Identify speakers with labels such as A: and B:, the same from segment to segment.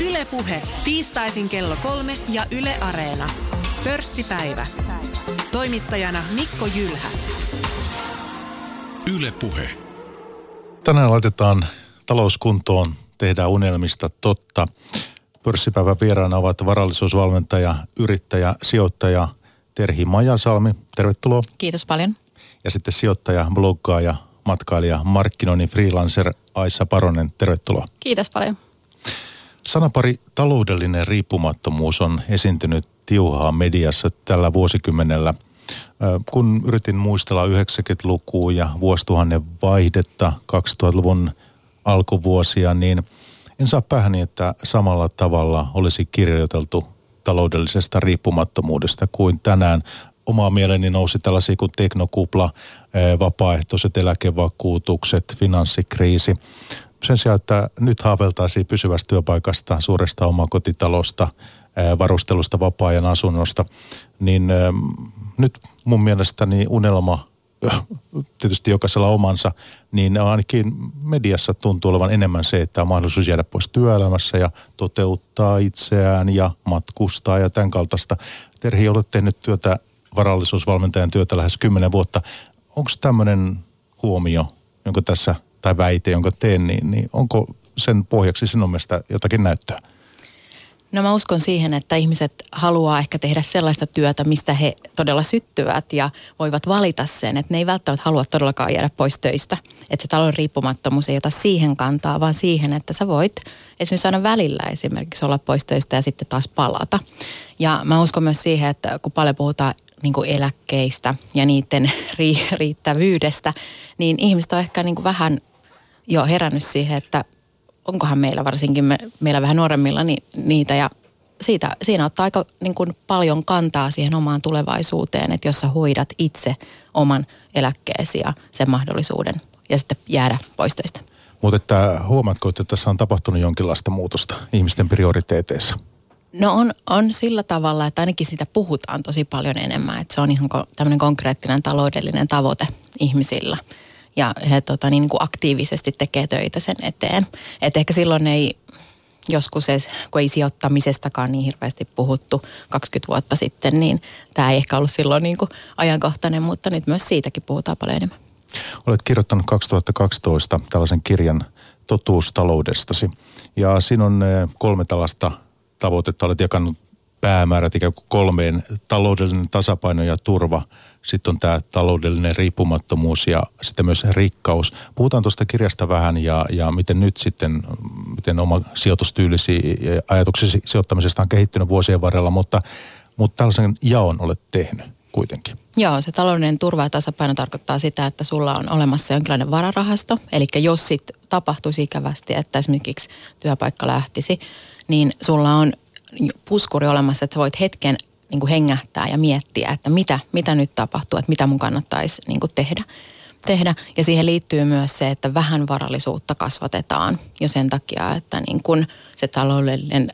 A: Ylepuhe tiistaisin kello kolme ja Yle Areena. Pörssipäivä. Toimittajana Mikko Jylhä.
B: Ylepuhe.
C: Tänään laitetaan talouskuntoon, tehdään unelmista totta. Pörssipäivän vieraana ovat varallisuusvalmentaja, yrittäjä, sijoittaja Terhi Majasalmi. Tervetuloa.
D: Kiitos paljon.
C: Ja sitten sijoittaja, bloggaaja, matkailija, markkinoinnin freelancer Aissa Paronen. Tervetuloa.
D: Kiitos paljon.
C: Sanapari taloudellinen riippumattomuus on esiintynyt tiuhaa mediassa tällä vuosikymmenellä. Kun yritin muistella 90-lukua ja vuosituhannen vaihdetta 2000-luvun alkuvuosia, niin en saa päähäni, että samalla tavalla olisi kirjoiteltu taloudellisesta riippumattomuudesta kuin tänään. Oma mieleni nousi tällaisia kuin teknokupla, vapaaehtoiset eläkevakuutukset, finanssikriisi sen sijaan, että nyt haaveltaisiin pysyvästä työpaikasta, suuresta omakotitalosta, varustelusta, vapaa-ajan asunnosta, niin nyt mun mielestäni unelma, tietysti jokaisella omansa, niin ainakin mediassa tuntuu olevan enemmän se, että on mahdollisuus jäädä pois työelämässä ja toteuttaa itseään ja matkustaa ja tämän kaltaista. Terhi, olet tehnyt työtä, varallisuusvalmentajan työtä lähes kymmenen vuotta. Onko tämmöinen huomio, jonka tässä tai väite, jonka teen, niin, niin onko sen pohjaksi sinun mielestä jotakin näyttöä?
D: No mä uskon siihen, että ihmiset haluaa ehkä tehdä sellaista työtä, mistä he todella syttyvät ja voivat valita sen, että ne ei välttämättä halua todellakaan jäädä pois töistä. Että se talon riippumattomuus ei ota siihen kantaa, vaan siihen, että sä voit esimerkiksi aina välillä esimerkiksi olla pois töistä ja sitten taas palata. Ja mä uskon myös siihen, että kun paljon puhutaan niin kuin eläkkeistä ja niiden riittävyydestä, niin ihmiset on ehkä niin kuin vähän jo herännyt siihen, että onkohan meillä varsinkin me, meillä vähän nuoremmilla niin, niitä ja siitä, siinä ottaa aika niin kuin paljon kantaa siihen omaan tulevaisuuteen, että jos sä hoidat itse oman eläkkeesi ja sen mahdollisuuden ja sitten jäädä pois töistä.
C: Mutta että huomaatko, että tässä on tapahtunut jonkinlaista muutosta ihmisten prioriteeteissa?
D: No on, on sillä tavalla, että ainakin sitä puhutaan tosi paljon enemmän, että se on ihan tämmöinen konkreettinen taloudellinen tavoite ihmisillä – ja he tota, niin, niin kuin aktiivisesti tekee töitä sen eteen. Et ehkä silloin ei joskus edes, kun ei sijoittamisestakaan niin hirveästi puhuttu 20 vuotta sitten, niin tämä ei ehkä ollut silloin niin kuin ajankohtainen, mutta nyt myös siitäkin puhutaan paljon enemmän.
C: Olet kirjoittanut 2012 tällaisen kirjan Totuus taloudestasi. Ja siinä on eh, kolme tällaista tavoitetta. Olet jakanut päämäärät ikään kuin kolmeen. Taloudellinen tasapaino ja turva – sitten on tämä taloudellinen riippumattomuus ja sitten myös rikkaus. Puhutaan tuosta kirjasta vähän ja, ja miten nyt sitten, miten oma sijoitustyylisi ja ajatuksesi sijoittamisesta on kehittynyt vuosien varrella, mutta, mutta tällaisen jaon olet tehnyt kuitenkin.
D: Joo, se taloudellinen turva ja tasapaino tarkoittaa sitä, että sulla on olemassa jonkinlainen vararahasto. Eli jos sitten tapahtuisi ikävästi, että esimerkiksi työpaikka lähtisi, niin sulla on puskuri olemassa, että sä voit hetken niin kuin hengähtää ja miettiä, että mitä, mitä nyt tapahtuu, että mitä mun kannattaisi niin kuin tehdä. tehdä. Ja siihen liittyy myös se, että vähän varallisuutta kasvatetaan jo sen takia, että niin kuin se taloudellinen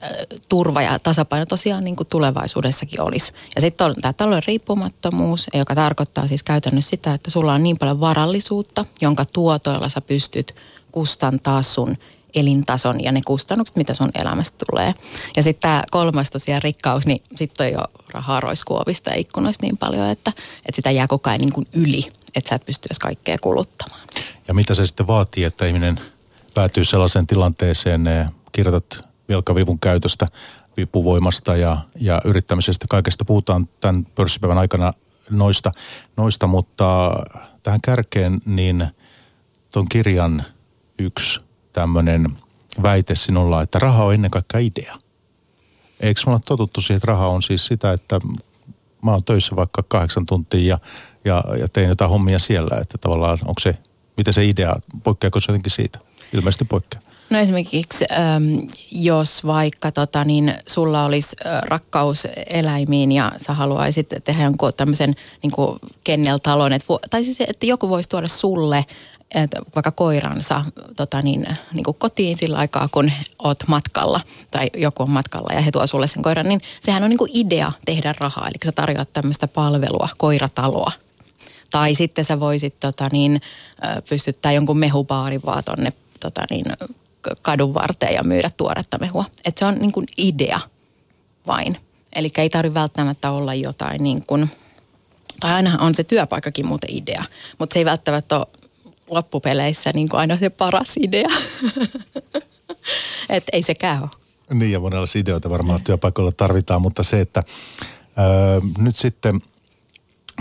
D: turva ja tasapaino tosiaan niin kuin tulevaisuudessakin olisi. Ja sitten on tämä talouden riippumattomuus, joka tarkoittaa siis käytännössä sitä, että sulla on niin paljon varallisuutta, jonka tuotoilla sä pystyt kustantaa sun elintason ja ne kustannukset, mitä sun elämästä tulee. Ja sitten tämä kolmas tosiaan rikkaus, niin sitten on jo rahaa roiskuovista ja ikkunoista niin paljon, että, että sitä jää koko ajan niin kuin yli, että sä et pysty edes kaikkea kuluttamaan.
C: Ja mitä se sitten vaatii, että ihminen päätyy sellaiseen tilanteeseen, kirjoitat velkavivun käytöstä, vipuvoimasta ja, ja yrittämisestä, kaikesta puhutaan tämän pörssipäivän aikana noista, noista mutta tähän kärkeen niin tuon kirjan yksi tämmöinen väite sinulla, että raha on ennen kaikkea idea. Eikö me totuttu siihen, että raha on siis sitä, että mä oon töissä vaikka kahdeksan tuntia ja, ja, ja tein jotain hommia siellä, että tavallaan onko se, mitä se idea, poikkeako se jotenkin siitä? Ilmeisesti poikkeaa.
D: No esimerkiksi jos vaikka tota, niin sulla olisi rakkaus eläimiin ja sä haluaisit tehdä jonkun tämmöisen niin kenneltalon, että, tai siis että joku voisi tuoda sulle vaikka koiransa tota niin, niin kuin kotiin sillä aikaa, kun oot matkalla tai joku on matkalla ja he tuo sulle sen koiran, niin sehän on niin kuin idea tehdä rahaa. Eli sä tarjoat tämmöistä palvelua, koirataloa. Tai sitten sä voisit tota niin, pystyttää jonkun mehubaarin vaan tonne tota niin, kadun varteen ja myydä tuoretta mehua. Että se on niin kuin idea vain. Eli ei tarvitse välttämättä olla jotain niin kuin, tai aina on se työpaikkakin muuten idea, mutta se ei välttämättä ole loppupeleissä niin kuin aina se paras idea. että ei sekään ole.
C: Niin ja monenlaisia ideoita varmaan työpaikoilla tarvitaan, mutta se, että öö, nyt sitten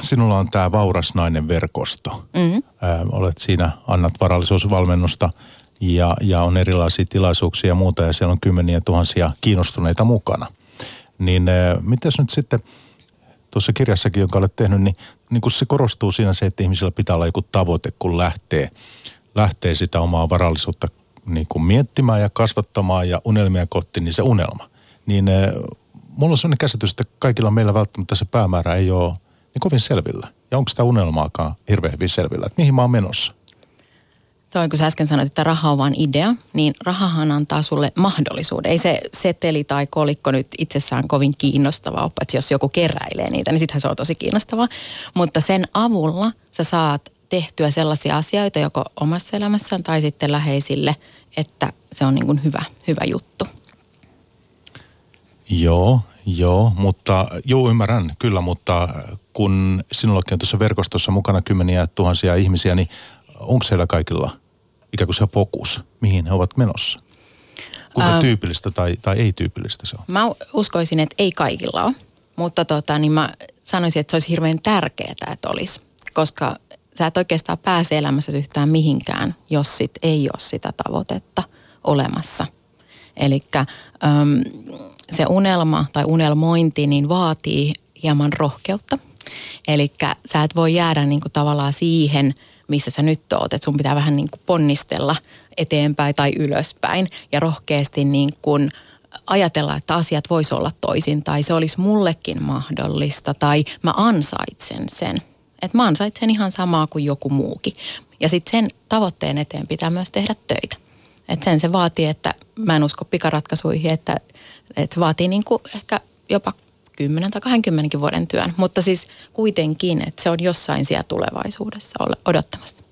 C: sinulla on tämä Vauras nainen verkosto. Mm-hmm. Öö, olet siinä, annat varallisuusvalmennusta ja, ja on erilaisia tilaisuuksia ja muuta ja siellä on kymmeniä tuhansia kiinnostuneita mukana. Niin öö, mitäs nyt sitten tuossa kirjassakin, jonka olet tehnyt, niin, niin kun se korostuu siinä se, että ihmisillä pitää olla joku tavoite, kun lähtee, lähtee sitä omaa varallisuutta niin kuin miettimään ja kasvattamaan ja unelmia kohti, niin se unelma. Niin eh, mulla on sellainen käsitys, että kaikilla meillä välttämättä se päämäärä ei ole niin kovin selvillä. Ja onko sitä unelmaakaan hirveän hyvin selvillä, että mihin mä oon menossa?
D: Toi, kun sä äsken sanoit, että raha on vain idea, niin rahahan antaa sulle mahdollisuuden. Ei se seteli tai kolikko nyt itsessään kovin kiinnostavaa ole, että jos joku keräilee niitä, niin sittenhän se on tosi kiinnostavaa. Mutta sen avulla sä saat tehtyä sellaisia asioita joko omassa elämässään tai sitten läheisille, että se on niin kuin hyvä, hyvä juttu.
C: Joo, joo, mutta joo ymmärrän kyllä, mutta kun sinullakin on tuossa verkostossa mukana kymmeniä tuhansia ihmisiä, niin onko siellä kaikilla ikään kuin se fokus, mihin he ovat menossa? Kuinka ähm, tyypillistä tai, tai ei-tyypillistä se on?
D: Mä uskoisin, että ei kaikilla ole, mutta tota, niin mä sanoisin, että se olisi hirveän tärkeää, että olisi. Koska sä et oikeastaan pääse elämässä yhtään mihinkään, jos sit ei ole sitä tavoitetta olemassa. Eli se unelma tai unelmointi niin vaatii hieman rohkeutta. Eli sä et voi jäädä niinku tavallaan siihen, missä sä nyt oot. Että sun pitää vähän niinku ponnistella eteenpäin tai ylöspäin ja rohkeasti niin kuin ajatella, että asiat voisi olla toisin tai se olisi mullekin mahdollista tai mä ansaitsen sen – että mä ansaitsen ihan samaa kuin joku muukin. Ja sitten sen tavoitteen eteen pitää myös tehdä töitä. Et sen se vaatii, että mä en usko pikaratkaisuihin, että, että se vaatii niin kuin ehkä jopa 10 tai 20 vuoden työn. Mutta siis kuitenkin, että se on jossain siellä tulevaisuudessa odottamassa.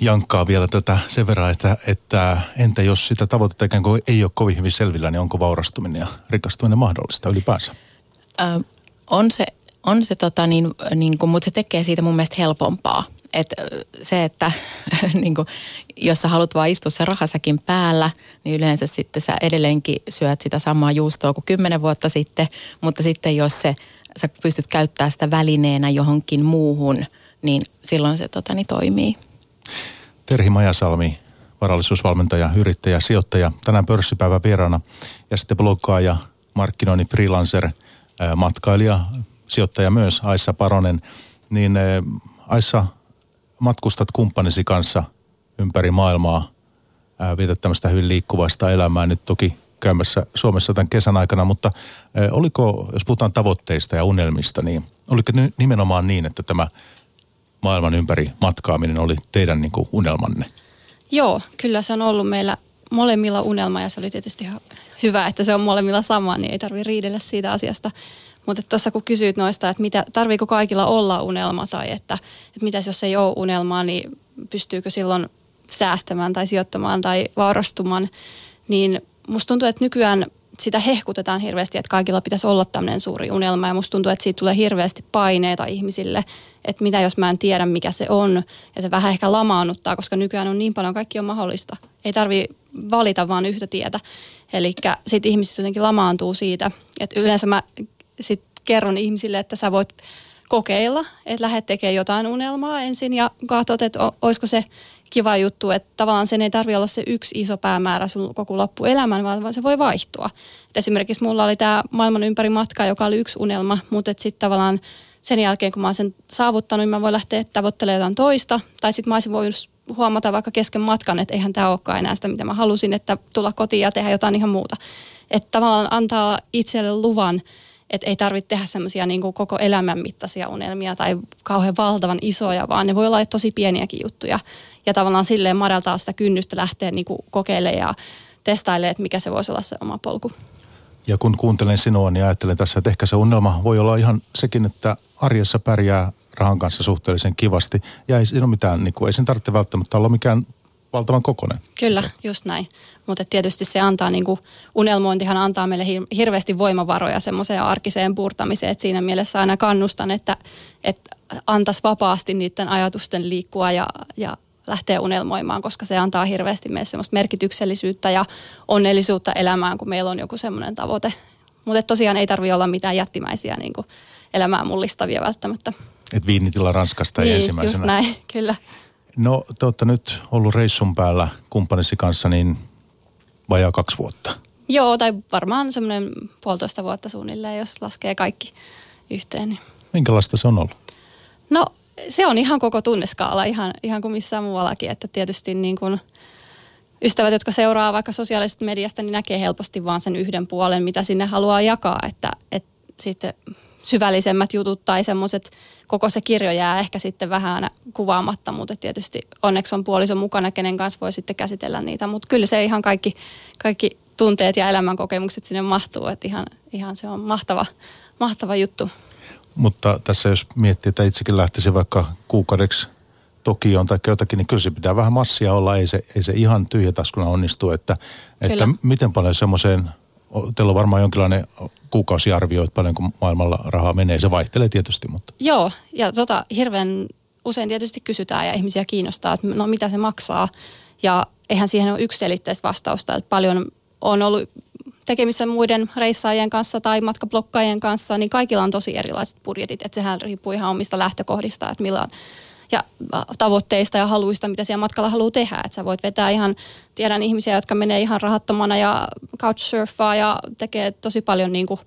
C: Jankkaa vielä tätä sen verran, että, että entä jos sitä tavoitetta ikään kuin ei ole kovin hyvin selvillä, niin onko vaurastuminen ja rikastuminen mahdollista ylipäänsä?
D: Ö, on se on se tota niin, niin kuin, mutta se tekee siitä mun mielestä helpompaa. Et se, että niin kuin, jos sä haluat vaan istua sen rahasäkin päällä, niin yleensä sitten sä edelleenkin syöt sitä samaa juustoa kuin kymmenen vuotta sitten. Mutta sitten jos se, sä pystyt käyttämään sitä välineenä johonkin muuhun, niin silloin se tota, niin toimii.
C: Terhi Majasalmi, varallisuusvalmentaja, yrittäjä, sijoittaja, tänään pörssipäivän vieraana ja sitten bloggaaja, markkinoinnin freelancer, matkailija, sijoittaja myös, Aissa Paronen, niin Aissa, matkustat kumppanisi kanssa ympäri maailmaa, vietät tämmöistä hyvin liikkuvasta elämää nyt toki käymässä Suomessa tämän kesän aikana, mutta eh, oliko, jos puhutaan tavoitteista ja unelmista, niin oliko nimenomaan niin, että tämä maailman ympäri matkaaminen oli teidän niin kuin unelmanne?
B: Joo, kyllä se on ollut meillä molemmilla unelma ja se oli tietysti hyvä, että se on molemmilla sama, niin ei tarvitse riidellä siitä asiasta. Mutta tuossa kun kysyit noista, että mitä, tarviiko kaikilla olla unelma tai että, että mitäs jos ei ole unelmaa, niin pystyykö silloin säästämään tai sijoittamaan tai vaurastumaan, niin musta tuntuu, että nykyään sitä hehkutetaan hirveästi, että kaikilla pitäisi olla tämmöinen suuri unelma ja musta tuntuu, että siitä tulee hirveästi paineita ihmisille, että mitä jos mä en tiedä mikä se on ja se vähän ehkä lamaannuttaa, koska nykyään on niin paljon, kaikki on mahdollista. Ei tarvi valita vaan yhtä tietä. Eli sitten ihmiset jotenkin lamaantuu siitä, että yleensä mä sit kerron ihmisille, että sä voit kokeilla, että lähdet tekemään jotain unelmaa ensin ja katsot, että olisiko se kiva juttu, että tavallaan sen ei tarvitse olla se yksi iso päämäärä sun koko loppuelämän, vaan se voi vaihtua. Et esimerkiksi mulla oli tämä maailman ympäri matka, joka oli yksi unelma, mutta sitten tavallaan sen jälkeen, kun mä oon sen saavuttanut, niin mä voin lähteä tavoittelemaan jotain toista. Tai sitten mä olisin voinut huomata vaikka kesken matkan, että eihän tämä olekaan enää sitä, mitä mä halusin, että tulla kotiin ja tehdä jotain ihan muuta. Että tavallaan antaa itselle luvan että ei tarvitse tehdä semmoisia niin koko elämän mittaisia unelmia tai kauhean valtavan isoja, vaan ne voi olla tosi pieniäkin juttuja. Ja tavallaan silleen madaltaa sitä kynnystä lähteä niin kokeilemaan ja testailemaan, että mikä se voisi olla se oma polku.
C: Ja kun kuuntelen sinua, niin ajattelen tässä, että ehkä se unelma voi olla ihan sekin, että arjessa pärjää rahan kanssa suhteellisen kivasti. Ja ei siinä ole mitään, niin kuin, ei sen tarvitse välttämättä olla mikään valtavan kokonen.
B: Kyllä, just näin. Mutta tietysti se antaa, niin kuin, unelmointihan antaa meille hirveästi voimavaroja semmoiseen arkiseen purtamiseen. Et siinä mielessä aina kannustan, että, että antaisi vapaasti niiden ajatusten liikkua ja, ja lähteä unelmoimaan, koska se antaa hirveästi meille semmoista merkityksellisyyttä ja onnellisuutta elämään, kun meillä on joku semmoinen tavoite. Mutta tosiaan ei tarvitse olla mitään jättimäisiä niin kuin elämää mullistavia välttämättä.
C: Et viinitila Ranskasta niin, ensimmäisenä.
B: just näin, kyllä.
C: No te olette nyt ollut reissun päällä kumppanisi kanssa niin vajaa kaksi vuotta.
B: Joo, tai varmaan semmoinen puolitoista vuotta suunnilleen, jos laskee kaikki yhteen. Niin.
C: Minkälaista se on ollut?
B: No se on ihan koko tunneskaala, ihan, ihan kuin missään muuallakin, että tietysti niin kuin ystävät, jotka seuraa vaikka sosiaalisesta mediasta, niin näkee helposti vaan sen yhden puolen, mitä sinne haluaa jakaa, että, että sitten syvällisemmät jutut tai semmoiset, koko se kirjo jää ehkä sitten vähän kuvaamatta, mutta tietysti onneksi on puoliso mukana, kenen kanssa voi sitten käsitellä niitä, mutta kyllä se ihan kaikki, kaikki tunteet ja elämänkokemukset sinne mahtuu, että ihan, ihan se on mahtava, mahtava juttu.
C: Mutta tässä jos miettii, että itsekin lähtisi vaikka kuukaudeksi Tokioon tai jotakin, niin kyllä se pitää vähän massia olla, ei se, ei se ihan tyhjätaskuna onnistu, että, että miten paljon semmoiseen teillä on varmaan jonkinlainen kuukausiarvio, että paljonko maailmalla rahaa menee. Se vaihtelee tietysti, mutta...
B: Joo, ja tota, hirveän usein tietysti kysytään ja ihmisiä kiinnostaa, että no mitä se maksaa. Ja eihän siihen ole yksiselitteistä vastausta, että paljon on ollut tekemissä muiden reissaajien kanssa tai matkablokkaajien kanssa, niin kaikilla on tosi erilaiset budjetit. Että sehän riippuu ihan omista lähtökohdista, että millä ja tavoitteista ja haluista, mitä siellä matkalla haluaa tehdä. Että sä voit vetää ihan, tiedän ihmisiä, jotka menee ihan rahattomana ja couchsurfaa ja tekee tosi paljon niin kuin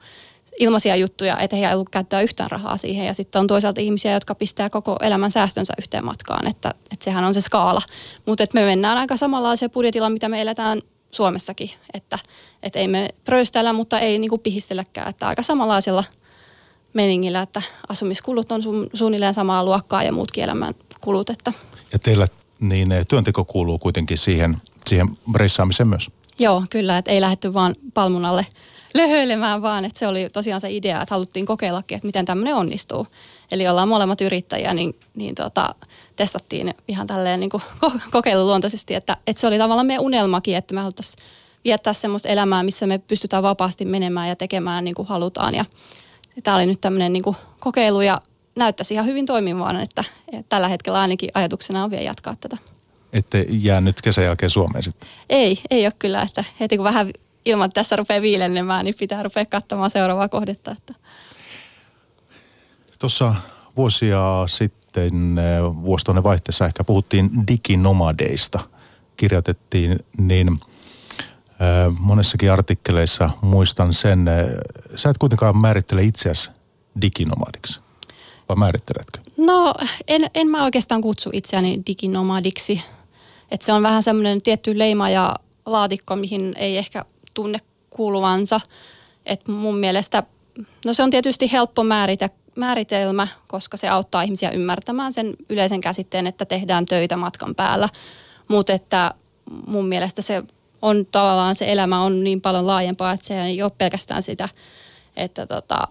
B: ilmaisia juttuja, että he ollut käyttää yhtään rahaa siihen. Ja sitten on toisaalta ihmisiä, jotka pistää koko elämän säästönsä yhteen matkaan, että, että sehän on se skaala. Mutta me mennään aika samanlaisella budjetilla, mitä me eletään Suomessakin, että, että ei me pröystellä, mutta ei niin kuin pihistelläkään, että aika samanlaisella meningillä, että asumiskulut on su, suunnilleen samaa luokkaa ja muutkin elämän kulut. Että.
C: Ja teillä niin eh, työnteko kuuluu kuitenkin siihen, siihen reissaamiseen myös?
B: Joo, kyllä, että ei lähdetty vaan palmun alle löhöilemään, vaan että se oli tosiaan se idea, että haluttiin kokeillakin, että miten tämmöinen onnistuu. Eli ollaan molemmat yrittäjiä, niin, niin tota, testattiin ihan tälleen niin kuin kokeiluluontoisesti, että, että se oli tavallaan meidän unelmakin, että me haluttaisiin viettää semmoista elämää, missä me pystytään vapaasti menemään ja tekemään niin kuin halutaan. Ja, Tämä oli nyt tämmöinen niin kokeilu ja näyttäisi ihan hyvin toimivan, että, että tällä hetkellä ainakin ajatuksena on vielä jatkaa tätä.
C: Ette jää nyt kesän jälkeen Suomeen sitten?
B: Ei, ei ole kyllä, että heti kun vähän ilman tässä rupeaa viilennemään, niin pitää rupea katsomaan seuraavaa kohdetta. Että.
C: Tuossa vuosia sitten, vuosi vaihteessa ehkä puhuttiin diginomadeista. Kirjoitettiin niin – monessakin artikkeleissa muistan sen, sä et kuitenkaan määrittele itseäsi diginomadiksi, vai määritteletkö?
B: No en, en mä oikeastaan kutsu itseäni diginomadiksi. että se on vähän semmoinen tietty leima ja laatikko, mihin ei ehkä tunne kuuluvansa. Et mun mielestä, no se on tietysti helppo määritä, määritelmä, koska se auttaa ihmisiä ymmärtämään sen yleisen käsitteen, että tehdään töitä matkan päällä. Mutta että mun mielestä se on tavallaan se elämä on niin paljon laajempaa, että se ei ole pelkästään sitä, että tota,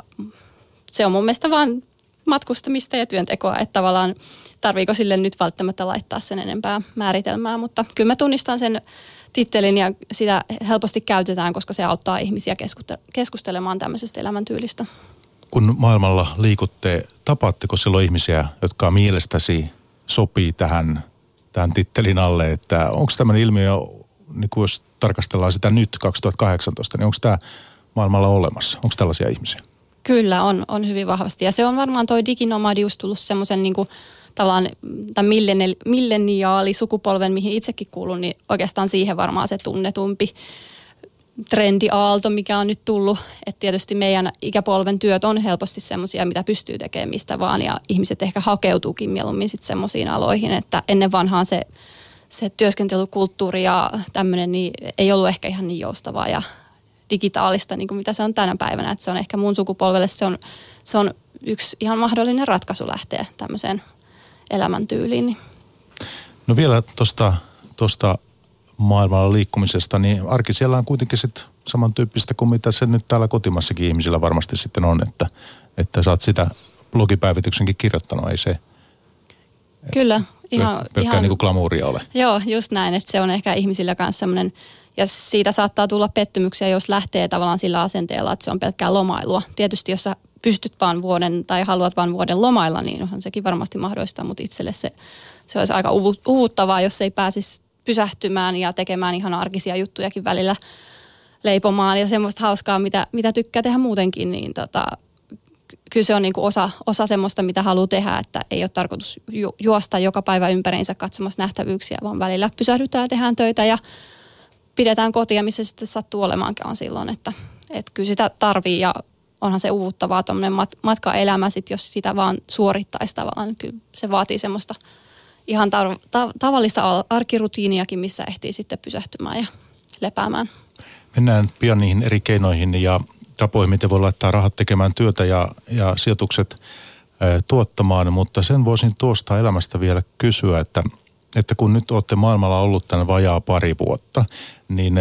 B: se on mun mielestä vaan matkustamista ja työntekoa, että tavallaan tarviiko sille nyt välttämättä laittaa sen enempää määritelmää, mutta kyllä mä tunnistan sen tittelin ja sitä helposti käytetään, koska se auttaa ihmisiä keskustelemaan tämmöisestä elämäntyylistä.
C: Kun maailmalla liikutte, tapaatteko silloin ihmisiä, jotka mielestäsi sopii tähän, tähän tittelin alle, että onko tämmöinen ilmiö niin kuin jos tarkastellaan sitä nyt 2018, niin onko tämä maailmalla olemassa? Onko tällaisia ihmisiä?
B: Kyllä, on, on hyvin vahvasti. Ja se on varmaan toi diginomadius tullut semmoisen niin kuin, tavallaan milleniaali sukupolven, mihin itsekin kuulun, niin oikeastaan siihen varmaan se tunnetumpi trendiaalto, mikä on nyt tullut. Että tietysti meidän ikäpolven työt on helposti semmoisia, mitä pystyy tekemään mistä vaan. Ja ihmiset ehkä hakeutuukin mieluummin sitten semmoisiin aloihin, että ennen vanhaan se se työskentelykulttuuri ja tämmöinen niin ei ollut ehkä ihan niin joustavaa ja digitaalista, niin kuin mitä se on tänä päivänä. Että se on ehkä mun sukupolvelle se on, se on yksi ihan mahdollinen ratkaisu lähteä tämmöiseen elämäntyyliin.
C: No vielä tuosta tosta maailmalla liikkumisesta, niin arki siellä on kuitenkin sit samantyyppistä kuin mitä se nyt täällä kotimassakin ihmisillä varmasti sitten on, että, että sä oot sitä blogipäivityksenkin kirjoittanut, ei se?
B: Kyllä,
C: ihan, pelkkää ihan, niin kuin glamuuria ole.
B: Joo, just näin, että se on ehkä ihmisillä kanssa semmoinen, ja siitä saattaa tulla pettymyksiä, jos lähtee tavallaan sillä asenteella, että se on pelkkää lomailua. Tietysti jos sä pystyt vaan vuoden tai haluat vaan vuoden lomailla, niin onhan sekin varmasti mahdollista, mutta itselle se, se olisi aika uvuttavaa, jos ei pääsisi pysähtymään ja tekemään ihan arkisia juttujakin välillä leipomaan ja semmoista hauskaa, mitä, mitä tykkää tehdä muutenkin, niin tota, kyllä se on niin kuin osa, osa semmoista, mitä haluaa tehdä, että ei ole tarkoitus ju, juosta joka päivä ympäriinsä katsomassa nähtävyyksiä, vaan välillä pysähdytään tehdään töitä ja pidetään kotia, missä sitten sattuu olemaankaan silloin, että, että kyllä sitä tarvii ja onhan se uuvuttavaa tuommoinen mat, matkaelämä sit, jos sitä vaan suorittaisi tavallaan, niin kyllä se vaatii semmoista ihan tar, ta, tavallista arkirutiiniakin, missä ehtii sitten pysähtymään ja lepäämään.
C: Mennään pian niihin eri keinoihin ja tapoihin, miten voi laittaa rahat tekemään työtä ja, ja sijoitukset tuottamaan, mutta sen voisin tuosta elämästä vielä kysyä, että, että kun nyt olette maailmalla ollut tämän vajaa pari vuotta, niin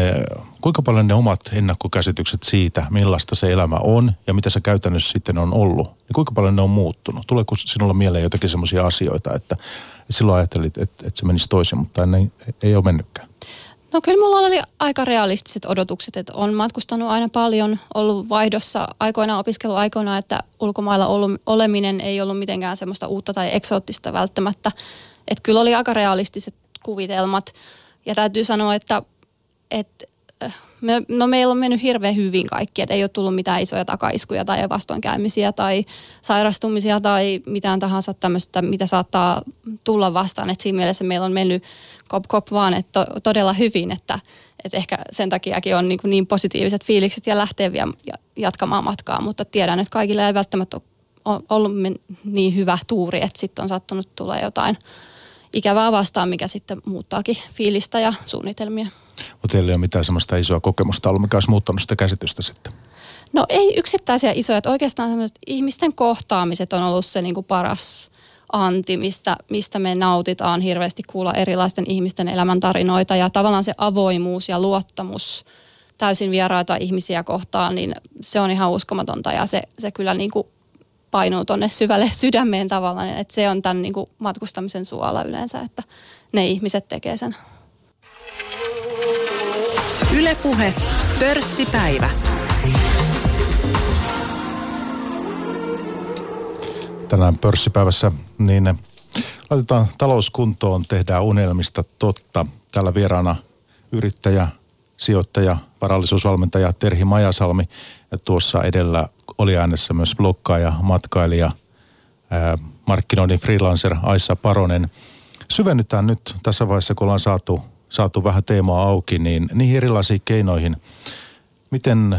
C: kuinka paljon ne omat ennakkokäsitykset siitä, millaista se elämä on ja mitä se käytännössä sitten on ollut, niin kuinka paljon ne on muuttunut? Tuleeko sinulla mieleen jotakin sellaisia asioita, että silloin ajattelit, että, että se menisi toisin, mutta ei, ei ole mennytkään?
B: No kyllä mulla oli aika realistiset odotukset, että on matkustanut aina paljon, ollut vaihdossa aikoinaan opiskeluaikoina, että ulkomailla oleminen ei ollut mitenkään semmoista uutta tai eksoottista välttämättä. Että kyllä oli aika realistiset kuvitelmat ja täytyy sanoa, että, että me, no meillä on mennyt hirveän hyvin kaikki, että ei ole tullut mitään isoja takaiskuja tai vastoinkäymisiä tai sairastumisia tai mitään tahansa tämmöistä, mitä saattaa tulla vastaan. Että siinä mielessä meillä on mennyt kop kop vaan että to, todella hyvin, että, että ehkä sen takiakin on niin, niin positiiviset fiilikset ja lähtee vielä jatkamaan matkaa, mutta tiedän, että kaikille ei välttämättä ole ollut niin hyvä tuuri, että sitten on sattunut tulla jotain ikävää vastaan, mikä sitten muuttaakin fiilistä ja suunnitelmia.
C: Mutta teillä ei ole mitään semmoista isoa kokemusta ollut, mikä olisi muuttanut sitä käsitystä sitten?
B: No ei yksittäisiä isoja, että oikeastaan semmoiset ihmisten kohtaamiset on ollut se niin kuin paras anti, mistä, mistä me nautitaan hirveästi kuulla erilaisten ihmisten elämäntarinoita ja tavallaan se avoimuus ja luottamus täysin vieraita ihmisiä kohtaan, niin se on ihan uskomatonta ja se, se kyllä niin kuin painuu tuonne syvälle sydämeen tavallaan, että se on tämän niin kuin matkustamisen suola yleensä, että ne ihmiset tekee sen.
A: Ylepuhe pörssipäivä.
C: Tänään pörssipäivässä niin laitetaan talouskuntoon, tehdään unelmista totta. Täällä vieraana yrittäjä, sijoittaja, varallisuusvalmentaja Terhi Majasalmi. Ja tuossa edellä oli äänessä myös blokkaaja, matkailija, ää, markkinoinnin freelancer Aissa Paronen. Syvennytään nyt tässä vaiheessa, kun ollaan saatu saatu vähän teemaa auki, niin niihin erilaisiin keinoihin, miten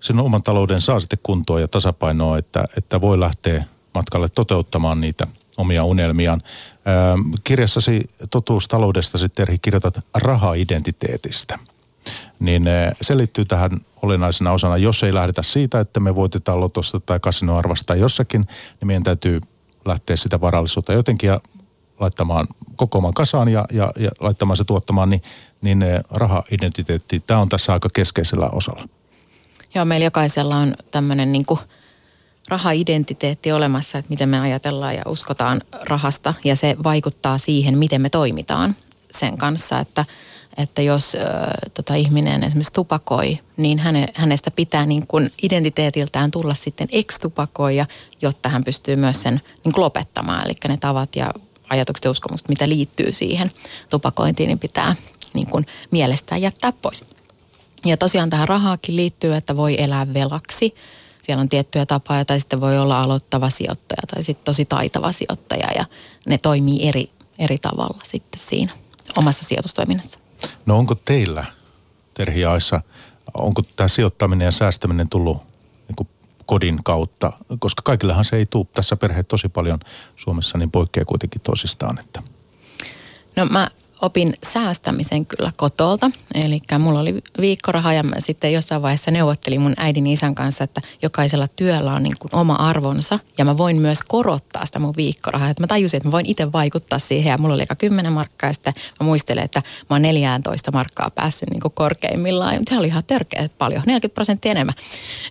C: sen oman talouden saa sitten kuntoon ja tasapainoa, että, että voi lähteä matkalle toteuttamaan niitä omia unelmiaan. Ää, kirjassasi Totuus taloudesta sitten Terhi kirjoitat raha-identiteetistä. Niin se liittyy tähän olennaisena osana. Jos ei lähdetä siitä, että me voitetaan lotosta tai kasinoarvasta jossakin, niin meidän täytyy lähteä sitä varallisuutta jotenkin ja laittamaan kokoamaan kasaan ja, ja, ja laittamaan se tuottamaan, niin, niin raha-identiteetti, tämä on tässä aika keskeisellä osalla.
D: Joo, meillä jokaisella on tämmöinen niin raha-identiteetti olemassa, että miten me ajatellaan ja uskotaan rahasta ja se vaikuttaa siihen, miten me toimitaan sen kanssa, että että jos ö, tota, ihminen esimerkiksi tupakoi, niin häne, hänestä pitää niin kuin identiteetiltään tulla sitten ex-tupakoija, jotta hän pystyy myös sen niin lopettamaan. Eli ne tavat ja ajatukset ja uskomukset, mitä liittyy siihen tupakointiin, niin pitää niin kuin mielestään jättää pois. Ja tosiaan tähän rahaakin liittyy, että voi elää velaksi. Siellä on tiettyjä tapoja, tai sitten voi olla aloittava sijoittaja tai sitten tosi taitava sijoittaja, ja ne toimii eri, eri tavalla sitten siinä omassa sijoitustoiminnassa.
C: No onko teillä, Terhi Aissa, onko tämä sijoittaminen ja säästäminen tullut niin kodin kautta, koska kaikillehan se ei tule. Tässä perheet tosi paljon Suomessa niin poikkeaa kuitenkin tosistaan. Että.
D: No mä opin säästämisen kyllä kotolta. Eli mulla oli viikkoraha ja mä sitten jossain vaiheessa neuvottelin mun äidin isän kanssa, että jokaisella työllä on niin kuin oma arvonsa. Ja mä voin myös korottaa sitä mun viikkorahaa. Että mä tajusin, että mä voin itse vaikuttaa siihen. Ja mulla oli aika 10 markkaa ja sitten mä muistelen, että mä oon 14 markkaa päässyt niin kuin korkeimmillaan. Se oli ihan törkeä paljon, 40 prosenttia enemmän.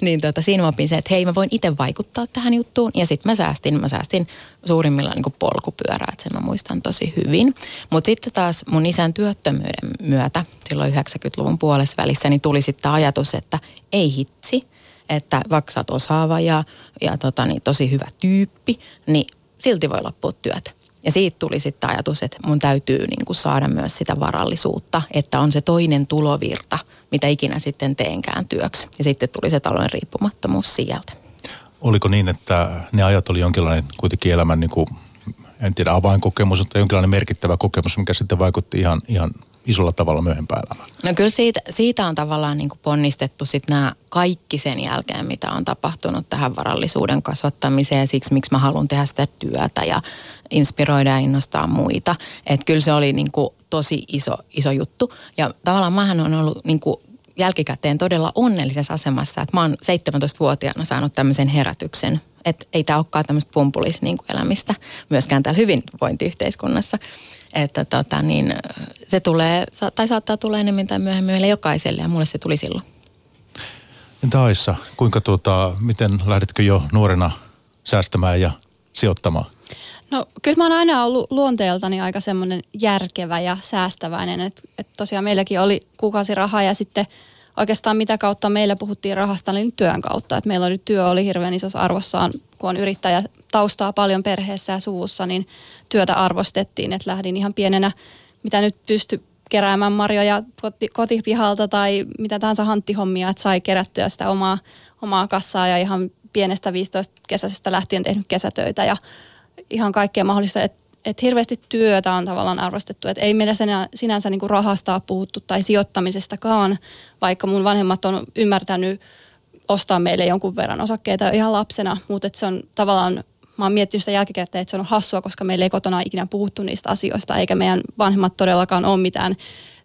D: Niin tota, siinä mä opin se, että hei mä voin itse vaikuttaa tähän juttuun. Ja sitten mä säästin, mä säästin suurimmillaan niin polkupyörää, että sen mä muistan tosi hyvin. Mutta sitten taas mun isän työttömyyden myötä silloin 90-luvun puolessa välissä, niin tuli sitten ajatus, että ei hitsi, että vaikka sä oot osaava ja, ja tota, niin tosi hyvä tyyppi, niin silti voi loppua työtä. Ja siitä tuli sitten ajatus, että mun täytyy niin kuin saada myös sitä varallisuutta, että on se toinen tulovirta, mitä ikinä sitten teenkään työksi. Ja sitten tuli se talouden riippumattomuus sieltä.
C: Oliko niin, että ne ajat oli jonkinlainen kuitenkin elämän, niin kuin, en tiedä avainkokemus, mutta jonkinlainen merkittävä kokemus, mikä sitten vaikutti ihan, ihan isolla tavalla myöhempään elämään?
D: No kyllä siitä, siitä on tavallaan niin kuin ponnistettu sitten nämä kaikki sen jälkeen, mitä on tapahtunut tähän varallisuuden kasvattamiseen. Siksi miksi mä haluan tehdä sitä työtä ja inspiroida ja innostaa muita. Että kyllä se oli niin kuin tosi iso, iso juttu. Ja tavallaan mähän on ollut niin kuin jälkikäteen todella onnellisessa asemassa, että mä oon 17-vuotiaana saanut tämmöisen herätyksen, että ei tämä olekaan tämmöistä pumpulis niin elämistä myöskään täällä hyvinvointiyhteiskunnassa. Että tota, niin, se tulee, tai saattaa tulla enemmän tai myöhemmin meille jokaiselle ja mulle se tuli silloin.
C: Entä Aissa, kuinka tuota, miten lähdetkö jo nuorena säästämään ja sijoittamaan?
B: No kyllä mä oon aina ollut luonteeltani aika semmoinen järkevä ja säästäväinen. Että et tosiaan meilläkin oli kuukausiraha ja sitten oikeastaan mitä kautta meillä puhuttiin rahasta, niin työn kautta. Että meillä oli työ oli hirveän isossa arvossaan, kun on yrittäjä taustaa paljon perheessä ja suvussa, niin työtä arvostettiin. Että lähdin ihan pienenä, mitä nyt pysty keräämään marjoja koti, kotipihalta tai mitä tahansa hanttihommia, että sai kerättyä sitä omaa, omaa kassaa ja ihan pienestä 15 kesäisestä lähtien tehnyt kesätöitä ja ihan kaikkea mahdollista, että et hirveästi työtä on tavallaan arvostettu. Et ei meillä sinä, sinänsä niinku rahasta puhuttu tai sijoittamisestakaan, vaikka mun vanhemmat on ymmärtänyt ostaa meille jonkun verran osakkeita ihan lapsena, mutta se on tavallaan, mä oon miettinyt sitä jälkikäteen, että se on hassua, koska meillä ei kotona ikinä puhuttu niistä asioista, eikä meidän vanhemmat todellakaan ole mitään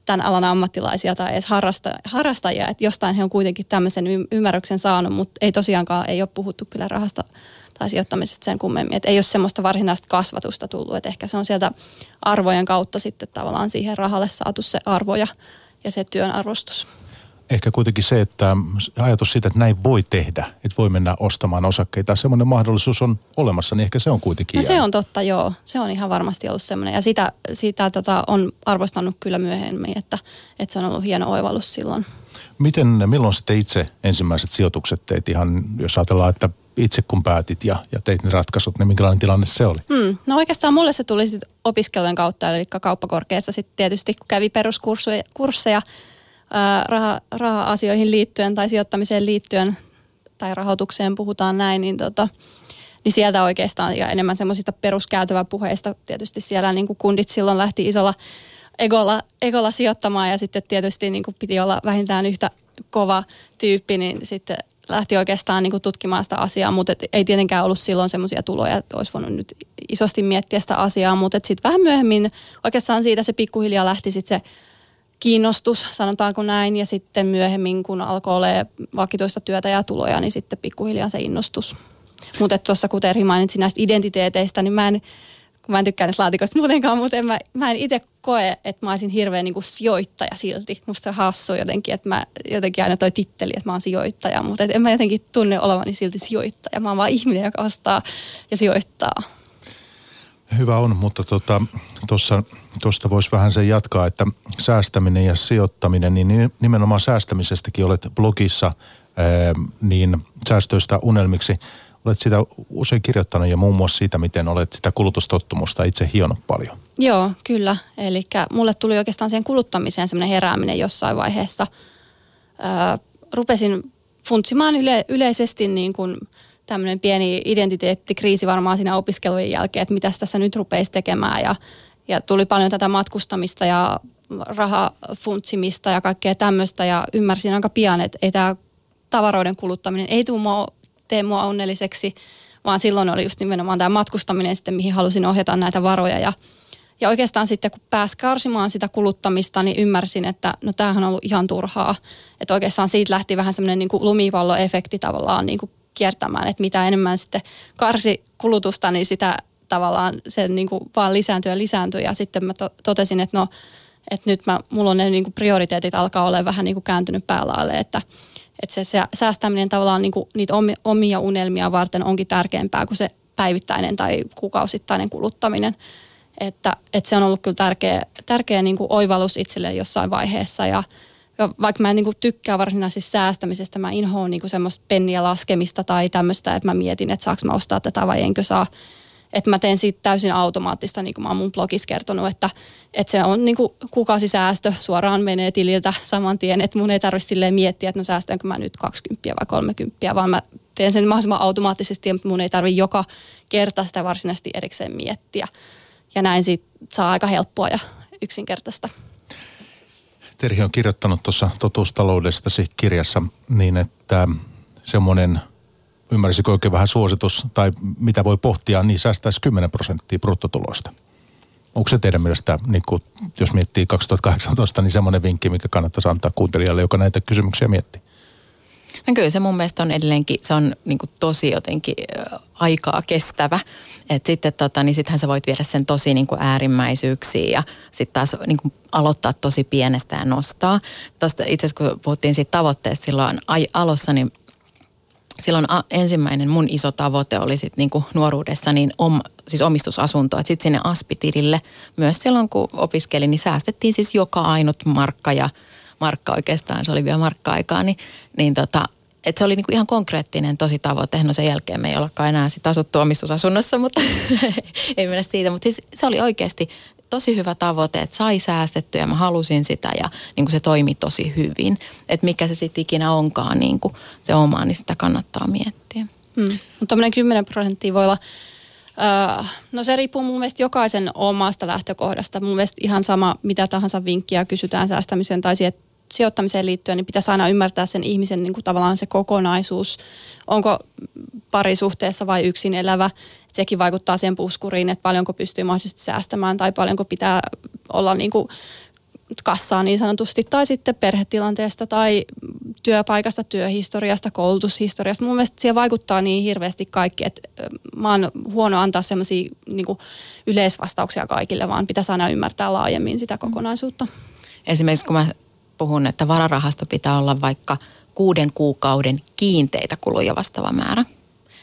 B: tämän alan ammattilaisia tai edes harrasta, harrastajia, että jostain he on kuitenkin tämmöisen ymmärryksen saanut, mutta ei tosiaankaan, ei ole puhuttu kyllä rahasta tai sijoittamisesta sen kummemmin. Että ei ole semmoista varsinaista kasvatusta tullut. Että ehkä se on sieltä arvojen kautta sitten tavallaan siihen rahalle saatu se arvo ja, ja se työn arvostus.
C: Ehkä kuitenkin se, että ajatus siitä, että näin voi tehdä, että voi mennä ostamaan osakkeita, semmoinen mahdollisuus on olemassa, niin ehkä se on kuitenkin
B: No se on totta, joo. Se on ihan varmasti ollut semmoinen. Ja sitä, sitä tota, on arvostanut kyllä myöhemmin, että, että se on ollut hieno oivallus silloin.
C: Miten, milloin sitten itse ensimmäiset sijoitukset teit ihan, jos ajatellaan, että itse kun päätit ja, ja teit ne ratkaisut, niin minkälainen tilanne se oli?
B: Hmm. No oikeastaan mulle se tuli sitten opiskelujen kautta, eli kauppakorkeassa sitten tietysti, kun kävi peruskursseja raha, raha-asioihin liittyen tai sijoittamiseen liittyen tai rahoitukseen puhutaan näin, niin tota, niin sieltä oikeastaan ja enemmän semmoisista peruskäytäväpuheista tietysti siellä niin kuin kundit silloin lähti isolla egolla, egolla sijoittamaan ja sitten tietysti niin kuin piti olla vähintään yhtä kova tyyppi, niin sitten lähti oikeastaan niin kuin tutkimaan sitä asiaa, mutta et ei tietenkään ollut silloin semmoisia tuloja, että olisi voinut nyt isosti miettiä sitä asiaa, mutta sitten vähän myöhemmin oikeastaan siitä se pikkuhiljaa lähti sitten se kiinnostus, sanotaanko näin, ja sitten myöhemmin, kun alkoi olla vakituista työtä ja tuloja, niin sitten pikkuhiljaa se innostus. Mutta tuossa kuten Eri mainitsi näistä identiteeteistä, niin mä en kun mä en tykkää näistä laatikoista muutenkaan, mutta en mä, mä en itse koe, että mä olisin hirveän niin kuin sijoittaja silti. Musta se hassu jotenkin, että mä jotenkin aina toi titteli, että mä oon sijoittaja, mutta en mä jotenkin tunne olevani silti sijoittaja. Mä oon vaan ihminen, joka ostaa ja sijoittaa.
C: Hyvä on, mutta tuosta tota, voisi vähän sen jatkaa, että säästäminen ja sijoittaminen, niin nimenomaan säästämisestäkin olet blogissa niin säästöistä unelmiksi – Olet sitä usein kirjoittanut ja muun muassa siitä, miten olet sitä kulutustottumusta itse hionut paljon.
B: Joo, kyllä. Eli mulle tuli oikeastaan siihen kuluttamiseen semmoinen herääminen jossain vaiheessa. Öö, rupesin funtsimaan yle, yleisesti niin kuin tämmöinen pieni identiteettikriisi varmaan siinä opiskelujen jälkeen, että mitä tässä nyt rupeisi tekemään. Ja, ja tuli paljon tätä matkustamista ja rahafuntsimista ja kaikkea tämmöistä ja ymmärsin aika pian, että ei tämä tavaroiden kuluttaminen ei tule tee mua onnelliseksi, vaan silloin oli just nimenomaan tämä matkustaminen sitten, mihin halusin ohjata näitä varoja ja, Ja oikeastaan sitten kun pääsi karsimaan sitä kuluttamista, niin ymmärsin, että no tämähän on ollut ihan turhaa. Että oikeastaan siitä lähti vähän semmoinen niin lumipalloefekti tavallaan niin kuin kiertämään, että mitä enemmän sitten karsi kulutusta, niin sitä tavallaan se niin kuin vaan lisääntyy ja lisääntyy. Ja sitten mä to- totesin, että no, että nyt mä, mulla on ne niin kuin prioriteetit alkaa olla vähän niin kuin kääntynyt päälaille, että, että se, säästäminen tavallaan niin kuin niitä omia unelmia varten onkin tärkeämpää kuin se päivittäinen tai kuukausittainen kuluttaminen. Että, että se on ollut kyllä tärkeä, tärkeä niin kuin oivallus itselle jossain vaiheessa ja, ja vaikka mä en niin tykkää varsinaisesti säästämisestä, mä inhoon niin semmoista penniä laskemista tai tämmöistä, että mä mietin, että saanko mä ostaa tätä vai enkö saa. Että mä teen siitä täysin automaattista, niin kuin mä oon mun blogissa kertonut, että, että se on niin kuin kuukausisäästö, suoraan menee tililtä saman tien, että mun ei tarvitse silleen miettiä, että no säästänkö mä nyt 20 vai 30, vaan mä teen sen mahdollisimman automaattisesti, mutta mun ei tarvi joka kerta sitä varsinaisesti erikseen miettiä. Ja näin siitä saa aika helppoa ja yksinkertaista.
C: Terhi on kirjoittanut tuossa totuustaloudestasi kirjassa niin, että semmoinen, ymmärsikö oikein vähän suositus, tai mitä voi pohtia, niin säästäisi 10 prosenttia bruttotuloista. Onko se teidän mielestä, niin kuin, jos miettii 2018, niin semmoinen vinkki, mikä kannattaisi antaa kuuntelijalle, joka näitä kysymyksiä miettii?
D: No kyllä se mun mielestä on edelleenkin, se on niin tosi jotenkin aikaa kestävä. Et sitten tota, niin sittenhän sä voit viedä sen tosi niin äärimmäisyyksiin ja sitten taas niin aloittaa tosi pienestä ja nostaa. Tuosta itse asiassa kun puhuttiin siitä tavoitteesta silloin alussa, niin silloin a, ensimmäinen mun iso tavoite oli sit niinku nuoruudessa niin om, siis omistusasunto. Sitten sinne Aspitilille myös silloin kun opiskelin, niin säästettiin siis joka ainut markka ja markka oikeastaan, se oli vielä markka-aikaa, niin, niin tota, et se oli niinku ihan konkreettinen tosi tavoite. No sen jälkeen me ei olekaan enää sit asuttu omistusasunnossa, mutta ei mennä siitä. Mutta siis se oli oikeasti tosi hyvä tavoite, että sai säästettyä ja mä halusin sitä ja niin kuin se toimi tosi hyvin. Että mikä se sitten ikinä onkaan niin kuin se oma, niin sitä kannattaa miettiä.
B: Mm. Mutta 10 prosenttia voi olla Öö, no se riippuu mun mielestä jokaisen omasta lähtökohdasta. Mun mielestä ihan sama, mitä tahansa vinkkiä kysytään säästämiseen tai siihen sijoittamiseen liittyen, niin pitäisi aina ymmärtää sen ihmisen niin kuin tavallaan se kokonaisuus. Onko parisuhteessa vai yksin elävä. Sekin vaikuttaa siihen puskuriin, että paljonko pystyy mahdollisesti säästämään tai paljonko pitää olla niin kuin kassaa niin sanotusti, tai sitten perhetilanteesta tai työpaikasta, työhistoriasta, koulutushistoriasta. Mun mielestä siihen vaikuttaa niin hirveästi kaikki, että mä oon huono antaa semmoisia niin yleisvastauksia kaikille, vaan pitäisi aina ymmärtää laajemmin sitä kokonaisuutta.
D: Esimerkiksi kun mä puhun, että vararahasto pitää olla vaikka kuuden kuukauden kiinteitä kuluja vastaava määrä,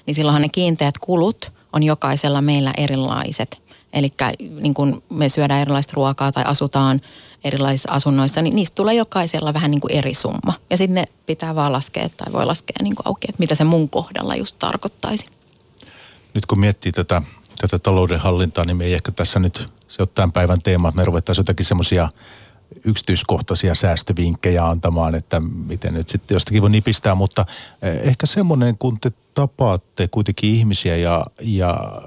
D: niin silloinhan ne kiinteät kulut on jokaisella meillä erilaiset. Eli niin kun me syödään erilaista ruokaa tai asutaan erilaisissa asunnoissa, niin niistä tulee jokaisella vähän niin kuin eri summa. Ja sitten ne pitää vaan laskea tai voi laskea niin kuin auki, että mitä se mun kohdalla just tarkoittaisi.
C: Nyt kun miettii tätä, tätä talouden hallintaa, niin me ei ehkä tässä nyt, se on tämän päivän teema, että me ruvettaisiin jotakin semmoisia yksityiskohtaisia säästövinkkejä antamaan, että miten nyt sitten jostakin voi nipistää, mutta eh, ehkä semmoinen, kun te tapaatte kuitenkin ihmisiä ja, ja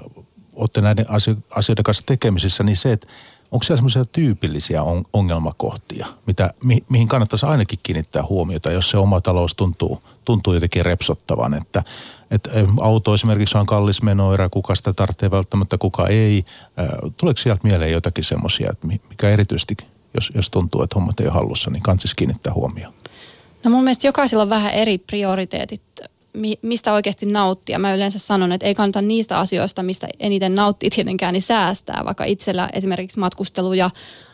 C: olette näiden asioiden kanssa tekemisissä, niin se, että onko siellä semmoisia tyypillisiä ongelmakohtia, mitä, mi, mihin kannattaisi ainakin kiinnittää huomiota, jos se oma talous tuntuu, tuntuu jotenkin repsottavan, että, että eh, auto esimerkiksi on kallis menoerä, kuka sitä tarvitsee välttämättä, kuka ei. Eh, tuleeko sieltä mieleen jotakin semmoisia, mikä erityisesti, jos, jos tuntuu, että hommat ei ole hallussa, niin kansis kiinnittää huomioon?
B: No mun mielestä jokaisella on vähän eri prioriteetit mistä oikeasti nauttia. Mä yleensä sanon, että ei kannata niistä asioista, mistä eniten nauttii tietenkään, niin säästää. Vaikka itsellä esimerkiksi matkustelu ja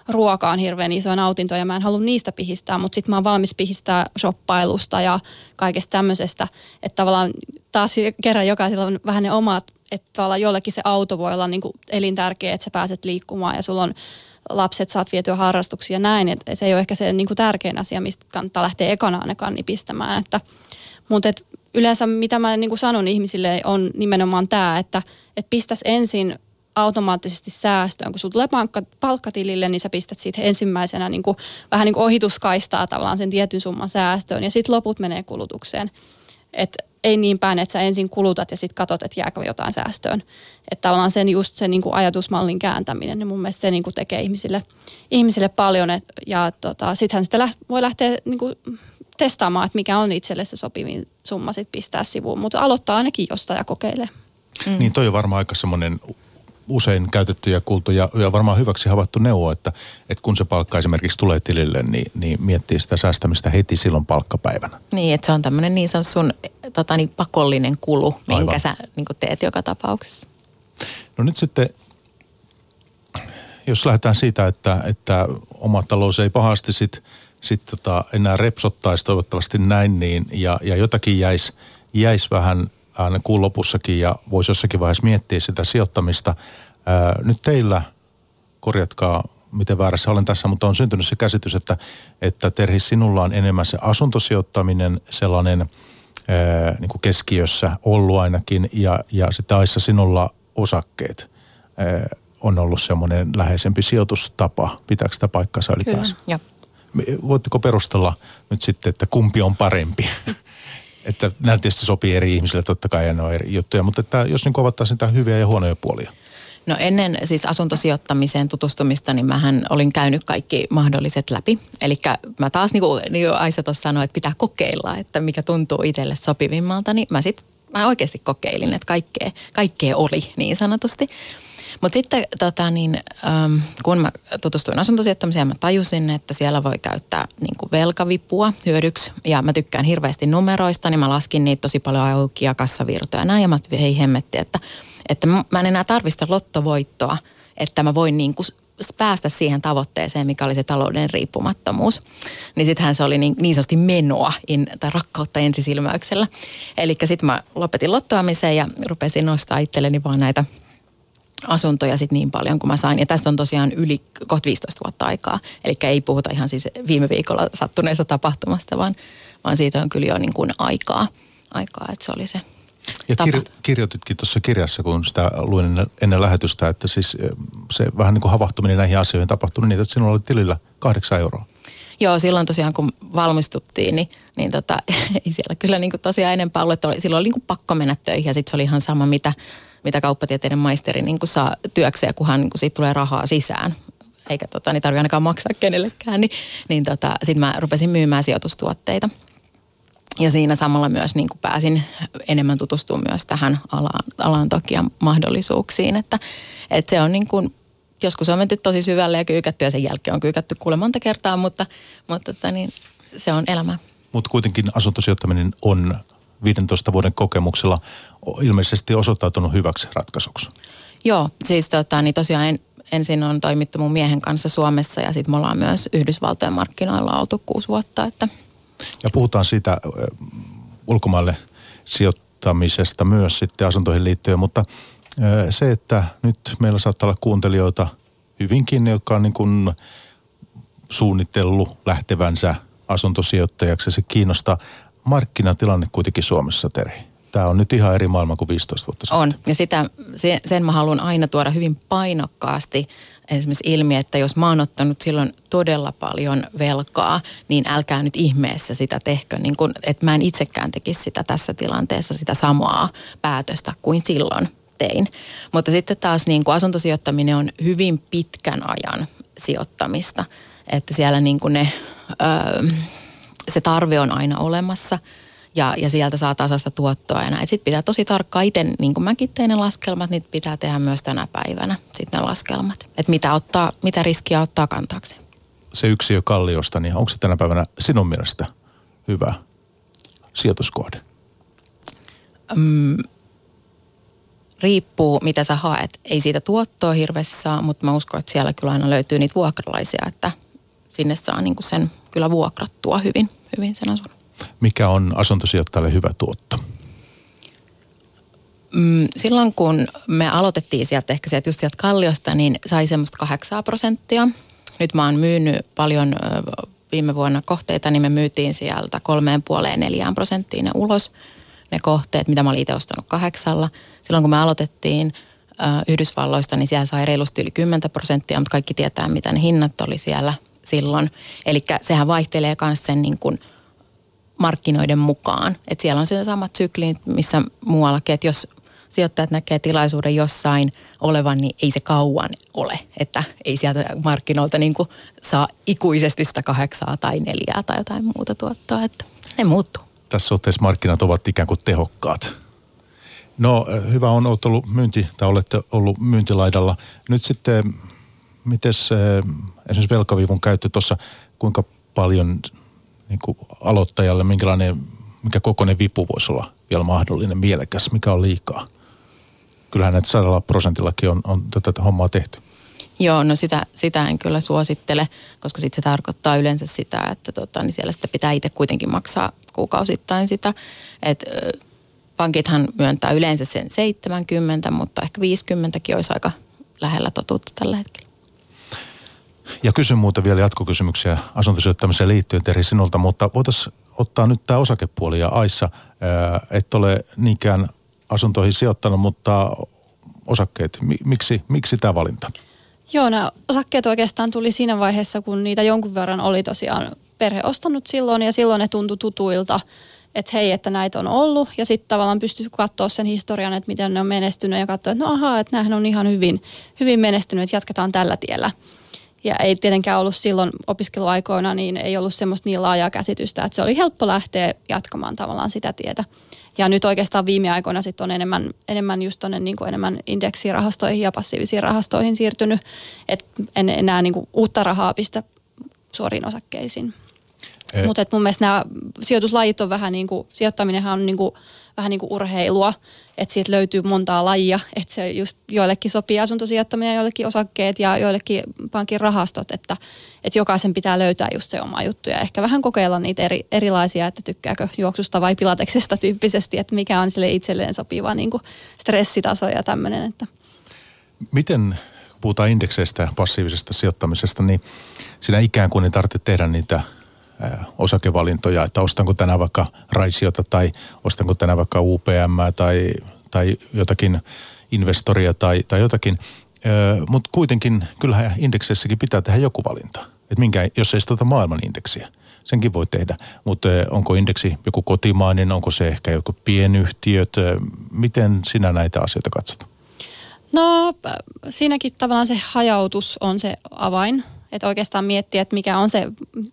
B: ruoka on hirveän iso nautinto ja mä en halua niistä pihistää, mutta sitten mä oon valmis pihistää shoppailusta ja kaikesta tämmöisestä. Että tavallaan taas kerran jokaisella on vähän ne omat, että tavallaan jollekin se auto voi olla niin elintärkeä, että sä pääset liikkumaan ja sulla on lapset saat vietyä harrastuksia ja näin. Että se ei ole ehkä se niin kuin tärkein asia, mistä kannattaa lähteä ekana ainakaan nipistämään. Että, mutta et yleensä mitä mä niin kuin sanon ihmisille on nimenomaan tämä, että, että pistäisi ensin automaattisesti säästöön. Kun tulee palkka, palkkatilille, niin sä pistät siitä ensimmäisenä niin kuin, vähän niin kuin ohituskaistaa tavallaan sen tietyn summan säästöön ja sitten loput menee kulutukseen. Et ei niin päin, että sä ensin kulutat ja sitten katsot, että jääkö jotain säästöön. Että tavallaan sen just sen niin kuin ajatusmallin kääntäminen, niin mun mielestä se niin kuin tekee ihmisille, ihmisille paljon. Et, ja tota, sittenhän sitä voi lähteä niin kuin testaamaan, että mikä on itselle se sopivin summa sitten pistää sivuun. Mutta aloittaa ainakin jostain ja kokeilee.
C: Mm. Niin toi on varmaan aika semmoinen usein käytetty ja kuultu ja, ja varmaan hyväksi havaittu neuvo, että, että kun se palkka esimerkiksi tulee tilille, niin, niin miettii sitä säästämistä heti silloin palkkapäivänä.
D: Niin, että se on tämmöinen niin sanottu sun tota, niin pakollinen kulu, minkä Aivan. sä niin teet joka tapauksessa.
C: No nyt sitten, jos lähdetään siitä, että, että oma talous ei pahasti sit, sit tota enää repsottaisi toivottavasti näin, niin, ja, ja jotakin jäisi jäis vähän aina kuun lopussakin ja voisi jossakin vaiheessa miettiä sitä sijoittamista. Ää, nyt teillä, korjatkaa miten väärässä olen tässä, mutta on syntynyt se käsitys, että, että Terhi, sinulla on enemmän se asuntosijoittaminen sellainen niin kuin keskiössä ollut ainakin ja, ja sitten Aissa sinulla osakkeet on ollut semmoinen läheisempi sijoitustapa. Pitääkö sitä paikkansa ylipäänsä?
D: Kyllä,
C: Voitteko perustella nyt sitten, että kumpi on parempi? että nämä tietysti sopii eri ihmisille, totta kai ja ne on eri juttuja, mutta että jos niin avattaisiin niitä hyviä ja huonoja puolia.
D: No ennen siis asuntosijoittamiseen tutustumista, niin mähän olin käynyt kaikki mahdolliset läpi. Eli mä taas niin kuin, niin kuin Aisa tuossa sanoi, että pitää kokeilla, että mikä tuntuu itselle sopivimmalta, niin mä sitten mä oikeasti kokeilin, että kaikkea, kaikkea oli niin sanotusti. Mutta sitten tota, niin, äm, kun mä tutustuin asuntosijoittamiseen, mä tajusin, että siellä voi käyttää niin kuin velkavipua hyödyksi. Ja mä tykkään hirveästi numeroista, niin mä laskin niitä tosi paljon auki ja kassavirtoja ja näin. Ja mä hei hemmetti, että, että mä en enää tarvista lottovoittoa, että mä voin niin kuin päästä siihen tavoitteeseen, mikä oli se talouden riippumattomuus. Niin sittenhän se oli niin, niin sanotusti menoa in, tai rakkautta ensisilmäyksellä. Eli sitten mä lopetin lottoamiseen ja rupesin nostaa itselleni vaan näitä asuntoja sit niin paljon kuin mä sain. Ja tässä on tosiaan yli kohta 15 vuotta aikaa. Eli ei puhuta ihan siis viime viikolla sattuneesta tapahtumasta, vaan, vaan siitä on kyllä jo niin kuin aikaa, aikaa, että se oli se
C: ja kir- kirjoititkin tuossa kirjassa, kun sitä luin ennen, ennen lähetystä, että siis eh, se vähän niin kuin havahtuminen näihin asioihin tapahtui niin, että sinulla oli tilillä kahdeksan euroa.
D: Joo, silloin tosiaan kun valmistuttiin, niin, niin tota, ei siellä kyllä niin kuin tosiaan enempää ollut. Että oli, silloin oli niin kuin pakko mennä töihin ja sitten se oli ihan sama, mitä, mitä kauppatieteiden maisteri niin kuin saa työkseen, kunhan niin kuin siitä tulee rahaa sisään. Eikä tota, niin tarvitse ainakaan maksaa kenellekään. Niin, niin tota, sitten mä rupesin myymään sijoitustuotteita. Ja siinä samalla myös niin kuin pääsin enemmän tutustumaan myös tähän alaan, alaan toki ja mahdollisuuksiin. Että, että se on niin kuin, joskus on menty tosi syvälle ja kyykätty ja sen jälkeen on kyykätty kuule monta kertaa, mutta, mutta että niin, se on elämä.
C: Mutta kuitenkin asuntosijoittaminen on 15 vuoden kokemuksella ilmeisesti osoittautunut hyväksi ratkaisuksi.
D: Joo, siis tota, niin tosiaan en, ensin on toimittu mun miehen kanssa Suomessa ja sitten me ollaan myös Yhdysvaltojen markkinoilla oltu kuusi vuotta. Että.
C: Ja puhutaan siitä ulkomaille sijoittamisesta myös sitten asuntoihin liittyen, mutta se, että nyt meillä saattaa olla kuuntelijoita hyvinkin, jotka on niin kuin suunnitellut lähtevänsä asuntosijoittajaksi. Se kiinnostaa markkinatilanne kuitenkin Suomessa, Terhi? Tämä on nyt ihan eri maailma kuin 15 vuotta sitten.
D: On, ja sitä, sen mä haluan aina tuoda hyvin painokkaasti esimerkiksi ilmi, että jos mä oon ottanut silloin todella paljon velkaa, niin älkää nyt ihmeessä sitä tehkö, niin kun, että mä en itsekään tekisi sitä tässä tilanteessa, sitä samaa päätöstä kuin silloin tein. Mutta sitten taas niin kuin asuntosijoittaminen on hyvin pitkän ajan sijoittamista, että siellä niin kuin ne... Öö, se tarve on aina olemassa ja, ja sieltä saa tasasta tuottoa ja näin. Sitten pitää tosi tarkkaan itse, niin kuin mäkin tein ne laskelmat, niin pitää tehdä myös tänä päivänä sitten ne laskelmat. Että mitä, ottaa, mitä riskiä ottaa kantaakseen.
C: Se yksiö kalliosta, niin onko se tänä päivänä sinun mielestä hyvä sijoituskohde?
D: Mm, riippuu, mitä sä haet. Ei siitä tuottoa hirveästi saa, mutta mä uskon, että siellä kyllä aina löytyy niitä vuokralaisia, että sinne saa niin kuin sen kyllä vuokrattua hyvin, hyvin sen asunnon.
C: Mikä on asuntosijoittajalle hyvä tuotto?
D: Mm, silloin kun me aloitettiin sieltä ehkä sieltä just sieltä Kalliosta, niin sai semmoista 8 prosenttia. Nyt mä oon myynyt paljon viime vuonna kohteita, niin me myytiin sieltä kolmeen puoleen neljään prosenttiin ne ulos ne kohteet, mitä mä olin itse ostanut kahdeksalla. Silloin kun me aloitettiin Yhdysvalloista, niin siellä sai reilusti yli 10 prosenttia, mutta kaikki tietää, mitä ne hinnat oli siellä silloin. Eli sehän vaihtelee myös sen niin kuin markkinoiden mukaan. Et siellä on se samat syklit, missä muuallakin, että jos sijoittajat näkee tilaisuuden jossain olevan, niin ei se kauan ole. Että ei sieltä markkinoilta niin saa ikuisesti sitä kahdeksaa tai neljää tai jotain muuta tuottoa, että ne muuttuu.
C: Tässä suhteessa markkinat ovat ikään kuin tehokkaat. No hyvä on, olet ollut myynti, tai olette ollut myyntilaidalla. Nyt sitten, miten esimerkiksi velkavivun käyttö tuossa, kuinka paljon niin kuin aloittajalle, minkälainen, mikä kokoinen vipu voisi olla vielä mahdollinen, mielekäs, mikä on liikaa? Kyllähän näitä sadalla prosentillakin on, on tätä hommaa tehty.
D: Joo, no sitä, sitä en kyllä suosittele, koska sitten se tarkoittaa yleensä sitä, että tota, niin siellä sitä pitää itse kuitenkin maksaa kuukausittain sitä. Et, pankithan myöntää yleensä sen 70, mutta ehkä 50kin olisi aika lähellä totuutta tällä hetkellä.
C: Ja kysyn muuten vielä jatkokysymyksiä asuntosijoittamiseen liittyen Terhi sinulta, mutta voitaisiin ottaa nyt tämä osakepuoli ja Aissa, et ole niinkään asuntoihin sijoittanut, mutta osakkeet, miksi, miksi tämä valinta?
B: Joo, nämä osakkeet oikeastaan tuli siinä vaiheessa, kun niitä jonkun verran oli tosiaan perhe ostanut silloin ja silloin ne tuntui tutuilta, että hei, että näitä on ollut ja sitten tavallaan pystyy katsoa sen historian, että miten ne on menestynyt ja katsoa, että no ahaa, että nämähän on ihan hyvin, hyvin menestynyt, että jatketaan tällä tiellä. Ja ei tietenkään ollut silloin opiskeluaikoina, niin ei ollut semmoista niin laajaa käsitystä, että se oli helppo lähteä jatkamaan tavallaan sitä tietä. Ja nyt oikeastaan viime aikoina sitten on enemmän, enemmän just tonne niin enemmän indeksirahastoihin ja passiivisiin rahastoihin siirtynyt, että en enää niin kuin uutta rahaa pistä suoriin osakkeisiin. Eh. Mutta mun mielestä nämä sijoituslajit on vähän niin kuin, sijoittaminenhan on niin kuin, vähän niin kuin urheilua, että siitä löytyy montaa lajia, että se just joillekin sopii asuntosijoittaminen, joillekin osakkeet ja joillekin pankin rahastot, että, että jokaisen pitää löytää just se oma juttu ja ehkä vähän kokeilla niitä eri, erilaisia, että tykkääkö juoksusta vai pilateksesta tyyppisesti, että mikä on sille itselleen sopiva niin kuin stressitaso ja tämmöinen. Että.
C: Miten puhutaan indekseistä ja passiivisesta sijoittamisesta, niin siinä ikään kuin ei tarvitse tehdä niitä osakevalintoja, että ostanko tänään vaikka Raisiota tai ostanko tänään vaikka UPM tai, tai jotakin investoria tai, tai jotakin. Mutta kuitenkin kyllähän indekseissäkin pitää tehdä joku valinta. Et minkä, jos ei sitä maailman indeksiä, senkin voi tehdä. Mutta onko indeksi joku kotimainen, onko se ehkä joku pienyhtiöt, miten sinä näitä asioita katsot?
B: No siinäkin tavallaan se hajautus on se avain että oikeastaan miettiä, että mikä on se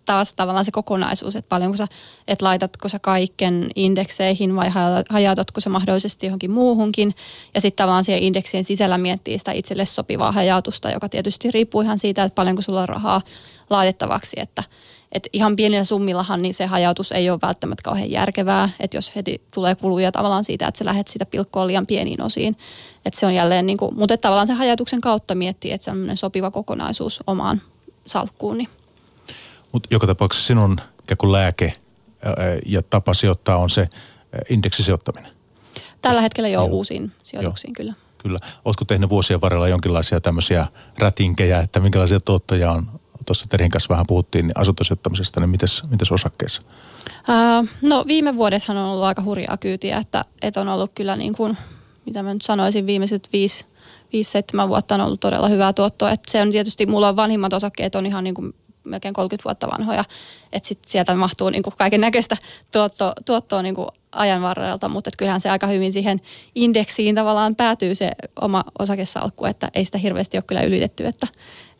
B: taas tavallaan se kokonaisuus, että paljonko sä, että laitatko sä kaiken indekseihin vai hajautatko sä mahdollisesti johonkin muuhunkin. Ja sitten tavallaan siihen indeksien sisällä miettii sitä itselle sopivaa hajautusta, joka tietysti riippuu ihan siitä, että paljonko sulla on rahaa laitettavaksi, että et ihan pienillä summillahan niin se hajautus ei ole välttämättä kauhean järkevää, että jos heti tulee kuluja tavallaan siitä, että sä lähdet sitä pilkkoa liian pieniin osiin. Että se on jälleen, niin kuin, mutta tavallaan se hajautuksen kautta miettii, että semmoinen sopiva kokonaisuus omaan salkkuuni.
C: Mutta joka tapauksessa sinun ikään kuin lääke ja tapa sijoittaa on se indeksisijoittaminen.
B: Tällä hetkellä jo uusiin sijoituksiin joo. kyllä.
C: Kyllä. Oletko tehnyt vuosien varrella jonkinlaisia tämmöisiä rätinkejä, että minkälaisia tuottoja on? Tuossa Terin kanssa vähän puhuttiin niin asuntosijoittamisesta, niin mites, mites osakkeessa?
B: Uh, no viime vuodethan on ollut aika hurjaa kyytiä, että, että on ollut kyllä niin kuin, mitä mä nyt sanoisin, viimeiset viisi 5-7 vuotta on ollut todella hyvää tuottoa. Et se on tietysti, mulla on vanhimmat osakkeet on ihan niin kuin melkein 30 vuotta vanhoja, että sit sieltä mahtuu niin kaiken näköistä tuottoa, tuottoa niin ajan varrelta, mutta kyllähän se aika hyvin siihen indeksiin tavallaan päätyy se oma osakesalkku, että ei sitä hirveästi ole kyllä ylitetty, että,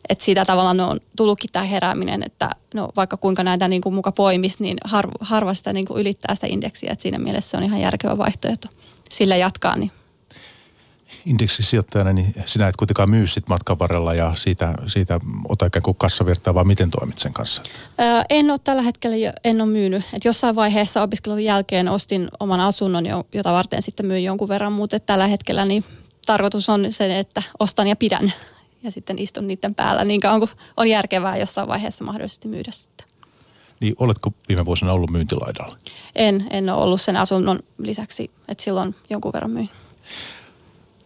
B: että siitä tavallaan on tullutkin tämä herääminen, että no vaikka kuinka näitä niin kuin muka poimisi, niin harva, harva sitä niin kuin ylittää sitä indeksiä, että siinä mielessä se on ihan järkevä vaihtoehto sillä jatkaa, niin
C: indeksisijoittajana, niin sinä et kuitenkaan myy sit matkan varrella ja siitä, siitä ota ikään kuin kassavirtaa, vaan miten toimit sen kanssa?
B: Öö, en ole tällä hetkellä, en ole myynyt. Et jossain vaiheessa opiskelun jälkeen ostin oman asunnon, jota varten sitten myyn jonkun verran, mutta tällä hetkellä niin tarkoitus on se, että ostan ja pidän ja sitten istun niiden päällä niin kauan kuin on järkevää jossain vaiheessa mahdollisesti myydä sitten.
C: Niin oletko viime vuosina ollut myyntilaidalla?
B: En, en ole ollut sen asunnon lisäksi, että silloin jonkun verran myin.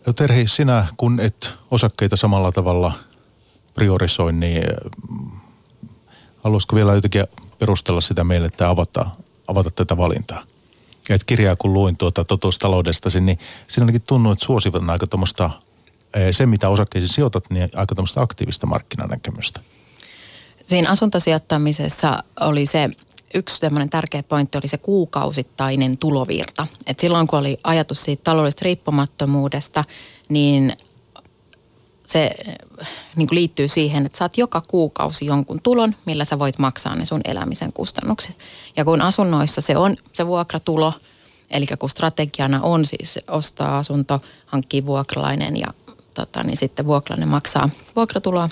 C: No Terhi, sinä kun et osakkeita samalla tavalla priorisoi, niin mm, haluaisiko vielä jotenkin perustella sitä meille, että avata, avata tätä valintaa? Ja et kirjaa kun luin tuota taloudestasi, niin siinä ainakin tuntuu, että suosivat aika tuommoista, eh, se mitä osakkeisiin sijoitat, niin aika tuommoista aktiivista markkinanäkemystä.
D: Siinä asuntosijoittamisessa oli se yksi tämmöinen tärkeä pointti oli se kuukausittainen tulovirta. Et silloin kun oli ajatus siitä taloudellisesta riippumattomuudesta, niin se niin kuin liittyy siihen, että saat joka kuukausi jonkun tulon, millä sä voit maksaa ne sun elämisen kustannukset. Ja kun asunnoissa se on se vuokratulo, Eli kun strategiana on siis ostaa asunto, hankkii vuokralainen ja tota, niin sitten vuokralainen maksaa vuokratuloa,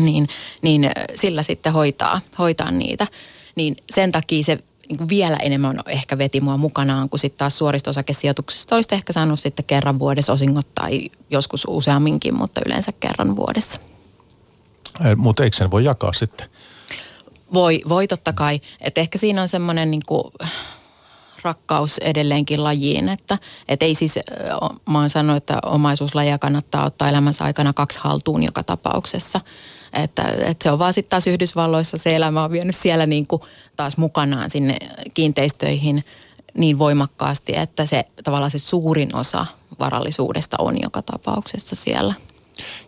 D: niin, niin sillä sitten hoitaa, hoitaa niitä. Niin sen takia se niin vielä enemmän ehkä veti mua mukanaan, kun sitten taas suorista osakesijoituksista olisi ehkä saanut sitten kerran vuodessa osingot tai joskus useamminkin, mutta yleensä kerran vuodessa.
C: Mutta eikö sen voi jakaa sitten?
D: Voi, voi totta kai. Et ehkä siinä on semmoinen niin rakkaus edelleenkin lajiin, että et ei siis, mä oon sanonut, että omaisuuslajia kannattaa ottaa elämänsä aikana kaksi haltuun joka tapauksessa. Että, että se on vaan sitten taas Yhdysvalloissa se elämä on vienyt siellä niin kuin taas mukanaan sinne kiinteistöihin niin voimakkaasti, että se tavallaan se suurin osa varallisuudesta on joka tapauksessa siellä.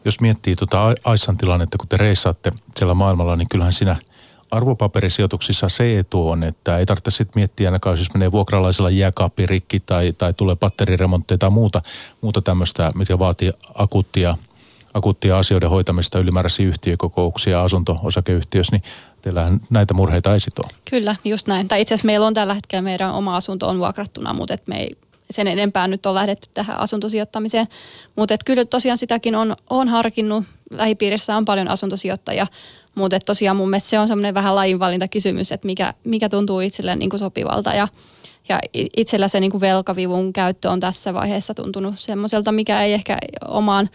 C: Jos miettii tuota Aissan tilannetta, kun te reissaatte siellä maailmalla, niin kyllähän siinä arvopaperisijoituksissa se etu on, että ei tarvitse sitten miettiä ainakaan, jos menee vuokralaisella jääkaappi rikki tai, tai tulee batteriremontteja tai muuta, muuta tämmöistä, mikä vaatii akuuttia akuuttia asioiden hoitamista, ylimääräisiä yhtiökokouksia asunto-osakeyhtiössä, niin teillähän näitä murheita ei sit ole.
B: Kyllä, just näin. Tai itse asiassa meillä on tällä hetkellä meidän oma asunto on vuokrattuna, mutta et me ei sen enempää nyt on lähdetty tähän asuntosijoittamiseen. Mutta kyllä tosiaan sitäkin on, on harkinnut. Lähipiirissä on paljon asuntosijoittajia, mutta tosiaan mun mielestä se on semmoinen vähän lajinvalintakysymys, että mikä, mikä tuntuu itselle niin kuin sopivalta. Ja, ja itsellä se niin kuin velkavivun käyttö on tässä vaiheessa tuntunut semmoiselta, mikä ei ehkä omaan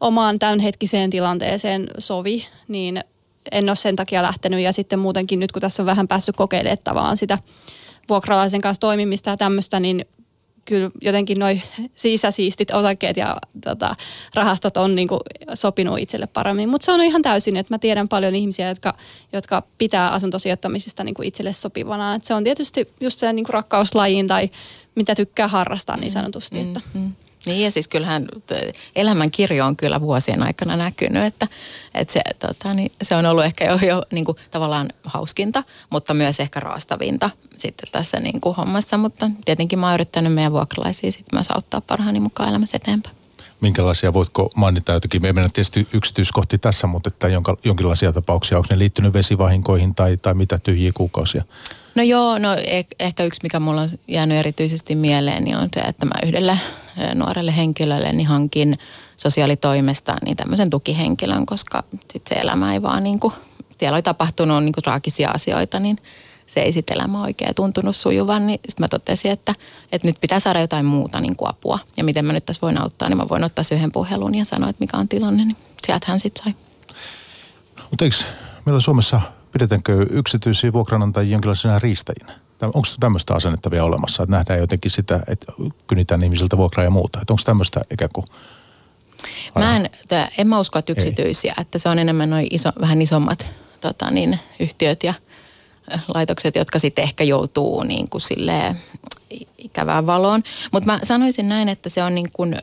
B: omaan tämänhetkiseen tilanteeseen sovi, niin en ole sen takia lähtenyt. Ja sitten muutenkin nyt, kun tässä on vähän päässyt kokeilemaan sitä vuokralaisen kanssa toimimista ja tämmöistä, niin kyllä jotenkin noin sisäsiistit osakkeet ja tota, rahastot on niin kuin sopinut itselle paremmin. Mutta se on ihan täysin, että mä tiedän paljon ihmisiä, jotka, jotka pitää asuntosijoittamisesta niin kuin itselle sopivana. Et se on tietysti just se niin kuin rakkauslajiin tai mitä tykkää harrastaa niin sanotusti. Mm, että. Mm.
D: Niin ja siis kyllähän elämän kirjo on kyllä vuosien aikana näkynyt, että, että se, tota, niin se on ollut ehkä jo, jo niin kuin, tavallaan hauskinta, mutta myös ehkä raastavinta sitten tässä niin kuin hommassa. Mutta tietenkin mä oon yrittänyt meidän vuokralaisia sitten myös auttaa parhaani mukaan elämässä eteenpäin.
C: Minkälaisia, voitko mainita jotenkin, me mennä tietysti yksityiskohti tässä, mutta että jonka, jonkinlaisia tapauksia, onko ne liittynyt vesivahinkoihin tai, tai mitä tyhjiä kuukausia?
D: No joo, no e- ehkä yksi, mikä mulla on jäänyt erityisesti mieleen, niin on se, että mä yhdelle nuorelle henkilölle niin hankin sosiaalitoimesta niin tämmöisen tukihenkilön, koska sit se elämä ei vaan niin kuin, siellä oli tapahtunut niin kuin traagisia asioita, niin se ei sitten elämä oikein tuntunut sujuvan, niin sitten mä totesin, että, että nyt pitää saada jotain muuta niin kuin apua. Ja miten mä nyt tässä voin auttaa, niin mä voin ottaa sen yhden puhelun ja sanoa, että mikä on tilanne, niin sieltä hän sitten sai.
C: Mutta eikö meillä Suomessa pidetäänkö yksityisiä vuokranantajia jonkinlaisena riistäjinä? Onko tämmöistä asennetta vielä olemassa, että nähdään jotenkin sitä, että kynitään ihmisiltä vuokraa ja muuta? Että onko tämmöistä ikään kuin
D: Mä en, tää, en mä usko, että yksityisiä, Ei. että se on enemmän noin iso, vähän isommat tota niin, yhtiöt ja laitokset, jotka sitten ehkä joutuu niin kuin silleen ikävään valoon. Mutta mä sanoisin näin, että se on niin kuin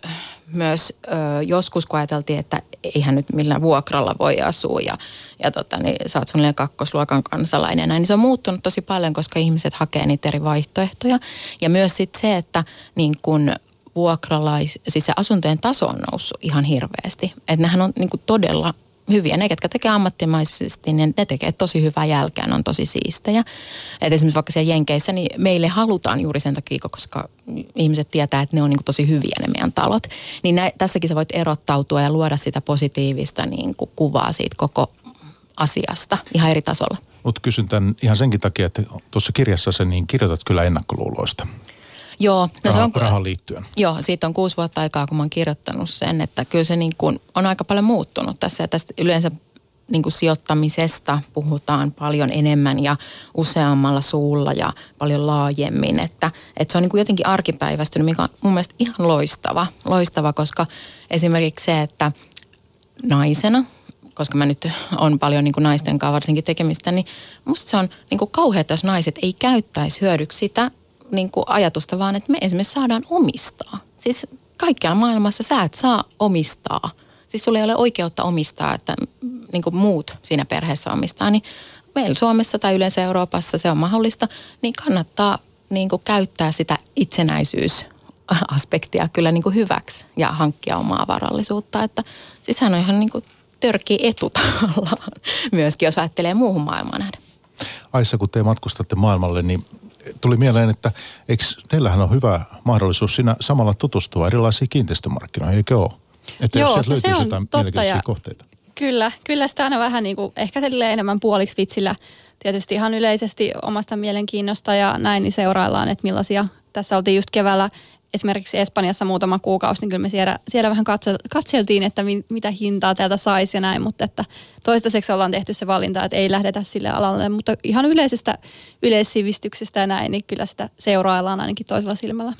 D: myös ö, joskus, kun ajateltiin, että eihän nyt millään vuokralla voi asua ja, ja tota, niin sä oot suunnilleen kakkosluokan kansalainen. Näin, niin se on muuttunut tosi paljon, koska ihmiset hakee niitä eri vaihtoehtoja. Ja myös sitten se, että niin kun vuokralais, siis se asuntojen taso on noussut ihan hirveästi. Että nehän on niin todella hyviä. Ne, ketkä tekee ammattimaisesti, niin ne tekee tosi hyvää jälkeä, ne on tosi siistejä. Et esimerkiksi vaikka siellä Jenkeissä, niin meille halutaan juuri sen takia, koska ihmiset tietää, että ne on niin kuin tosi hyviä ne meidän talot. Niin nä, tässäkin sä voit erottautua ja luoda sitä positiivista niin kuin kuvaa siitä koko asiasta ihan eri tasolla.
C: Mutta kysyn tämän ihan senkin takia, että tuossa kirjassa se niin kirjoitat kyllä ennakkoluuloista.
D: Joo. No Raha,
C: se on, rahan liittyen.
D: Joo, siitä on kuusi vuotta aikaa, kun mä oon kirjoittanut sen, että kyllä se niin kuin on aika paljon muuttunut tässä. Ja tästä yleensä niin kuin sijoittamisesta puhutaan paljon enemmän ja useammalla suulla ja paljon laajemmin. Että, että se on niin kuin jotenkin arkipäivästynyt, mikä on mun mielestä ihan loistava. Loistava, koska esimerkiksi se, että naisena, koska mä nyt on paljon niin kuin naisten kanssa varsinkin tekemistä, niin musta se on niin kuin kauheata, jos naiset ei käyttäisi hyödyksi sitä, niin kuin ajatusta, vaan että me esimerkiksi saadaan omistaa. Siis kaikkialla maailmassa sä et saa omistaa. Siis sulla ei ole oikeutta omistaa, että niin kuin muut siinä perheessä omistaa. Niin meillä Suomessa tai yleensä Euroopassa se on mahdollista, niin kannattaa niin kuin käyttää sitä itsenäisyysaspektia kyllä niin kuin hyväksi ja hankkia omaa varallisuutta. Että siis hän on ihan niin kuin törkeä etu tavallaan myöskin, jos ajattelee muuhun maailmaan nähden.
C: Aissa, kun te matkustatte maailmalle, niin tuli mieleen, että eikö teillähän on hyvä mahdollisuus siinä samalla tutustua erilaisiin kiinteistömarkkinoihin, eikö ole? Että
B: Joo,
C: jos
B: no
C: sieltä
B: se
C: löytyisi jotain
B: totta ja-
C: kohteita.
B: Kyllä, kyllä sitä aina vähän niin kuin, ehkä enemmän puoliksi vitsillä. Tietysti ihan yleisesti omasta mielenkiinnosta ja näin, niin seuraillaan, että millaisia. Tässä oltiin just keväällä esimerkiksi Espanjassa muutama kuukausi, niin kyllä me siellä, siellä vähän katso, katseltiin, että mi, mitä hintaa täältä saisi ja näin, mutta että toistaiseksi ollaan tehty se valinta, että ei lähdetä sille alalle, mutta ihan yleisestä yleissivistyksestä ja näin, niin kyllä sitä seuraillaan ainakin toisella silmällä.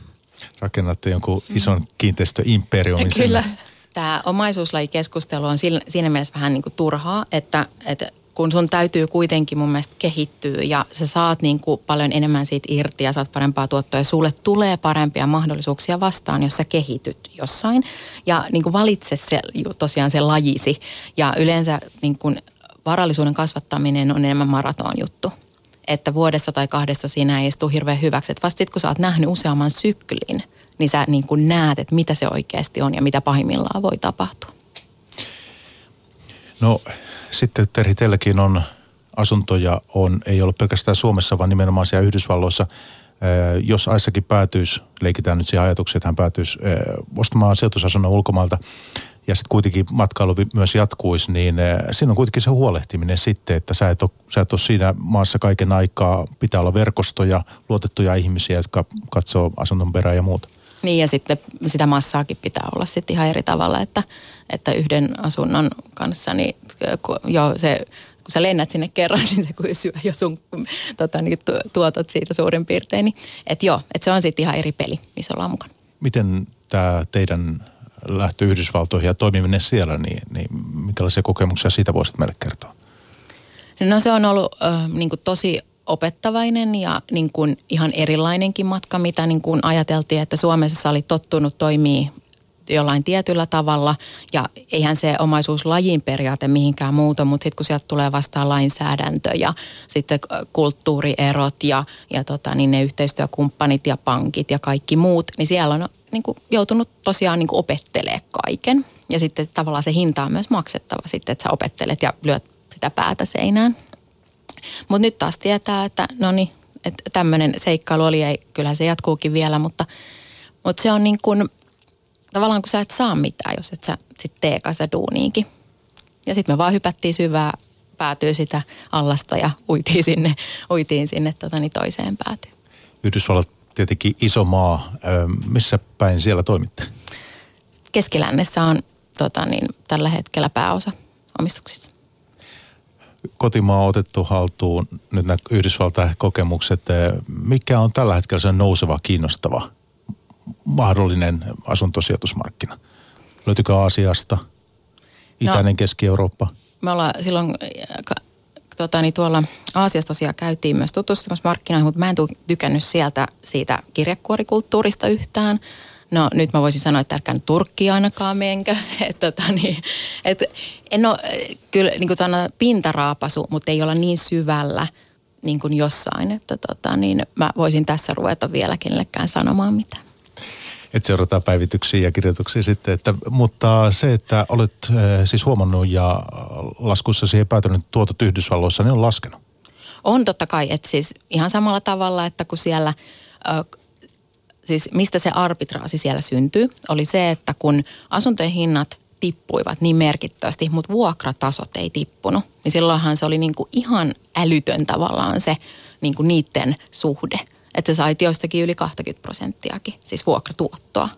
C: Rakennatte jonkun ison kiinteistöimperiumin.
B: Kyllä.
D: Tämä omaisuuslajikeskustelu on siinä mielessä vähän niin kuin turhaa, että, että kun sun täytyy kuitenkin mun mielestä kehittyä ja sä saat niin kuin paljon enemmän siitä irti ja saat parempaa tuottoa ja sulle tulee parempia mahdollisuuksia vastaan, jos sä kehityt jossain. Ja niin kuin valitse se, tosiaan se lajisi ja yleensä niin kuin varallisuuden kasvattaminen on enemmän maraton juttu. Että vuodessa tai kahdessa siinä ei istu hirveän hyväksi. Että vasta sitten kun sä oot nähnyt useamman syklin, niin sä niin kuin näet, että mitä se oikeasti on ja mitä pahimmillaan voi tapahtua.
C: No sitten Terhi, teilläkin on asuntoja, on, ei ole pelkästään Suomessa, vaan nimenomaan siellä Yhdysvalloissa. Jos Aissakin päätyisi, leikitään nyt siihen ajatukseen, että hän päätyisi ostamaan sijoitusasunnon ulkomailta ja sitten kuitenkin matkailu myös jatkuisi, niin siinä on kuitenkin se huolehtiminen sitten, että sä et, ole, sä et ole siinä maassa kaiken aikaa. Pitää olla verkostoja, luotettuja ihmisiä, jotka katsoo asunnon perään ja muuta.
D: Niin ja sitten sitä massaakin pitää olla sitten ihan eri tavalla, että, että yhden asunnon kanssa niin jo se, kun sä lennät sinne kerran, niin se kun syö jo sun tota, niin, tu- tuotot siitä suurin piirtein. Niin, että joo, että se on sitten ihan eri peli, missä ollaan mukana.
C: Miten tämä teidän lähtö Yhdysvaltoihin ja toimiminen siellä, niin, niin minkälaisia kokemuksia siitä voisit meille kertoa?
D: No se on ollut äh, niin kuin tosi opettavainen ja niin kuin ihan erilainenkin matka, mitä niin kuin ajateltiin, että Suomessa oli tottunut toimii jollain tietyllä tavalla ja eihän se omaisuuslajin periaate mihinkään muuta, mutta sitten kun sieltä tulee vastaan lainsäädäntö ja sitten äh, kulttuurierot ja, ja tota, niin ne yhteistyökumppanit ja pankit ja kaikki muut, niin siellä on niin kuin joutunut tosiaan niin kuin opettelemaan kaiken. Ja sitten tavallaan se hinta on myös maksettava sitten, että sä opettelet ja lyöt sitä päätä seinään. Mutta nyt taas tietää, että no niin, että tämmöinen seikkailu oli, ei, kyllähän se jatkuukin vielä, mutta, mutta se on niin kuin, tavallaan kun sä et saa mitään, jos et sä sit tee kanssa duuniinkin. Ja sitten me vaan hypättiin syvää päätyy sitä allasta ja uitiin sinne, uitiin sinne tota, niin toiseen päätyyn.
C: Yhdysvallat tietenkin iso maa. Missä päin siellä toimitte?
D: Keskilännessä on tota, niin, tällä hetkellä pääosa omistuksissa.
C: Kotimaa on otettu haltuun, nyt nämä Yhdysvaltain kokemukset. Mikä on tällä hetkellä se nouseva, kiinnostava, mahdollinen asuntosijoitusmarkkina? Löytyykö Aasiasta? Itäinen Keski-Eurooppa?
D: me ollaan silloin tota, niin tuolla Aasiassa tosiaan käytiin myös tutustumassa markkinoihin, mutta mä en tykännyt sieltä siitä kirjekuorikulttuurista yhtään. No nyt mä voisin sanoa, että älkää nyt Turkkiin ainakaan menkö. että, tota, niin, et, en ole, kyllä niin kuin pintaraapasu, mutta ei olla niin syvällä niin kuin jossain, että tota, niin mä voisin tässä ruveta vielä kenellekään sanomaan mitään.
C: Että seurataan päivityksiä ja kirjoituksia sitten. Että, mutta se, että olet äh, siis huomannut ja laskussa siihen päätynyt tuotot Yhdysvalloissa, niin on laskenut.
D: On totta kai, että siis ihan samalla tavalla, että kun siellä, ö, siis mistä se arbitraasi siellä syntyy, oli se, että kun asuntojen hinnat tippuivat niin merkittävästi, mutta vuokratasot ei tippunut, niin silloinhan se oli niin kuin ihan älytön tavallaan se niin kuin niiden suhde. Että sä sait joistakin yli 20 prosenttiakin, siis vuokratuottoa.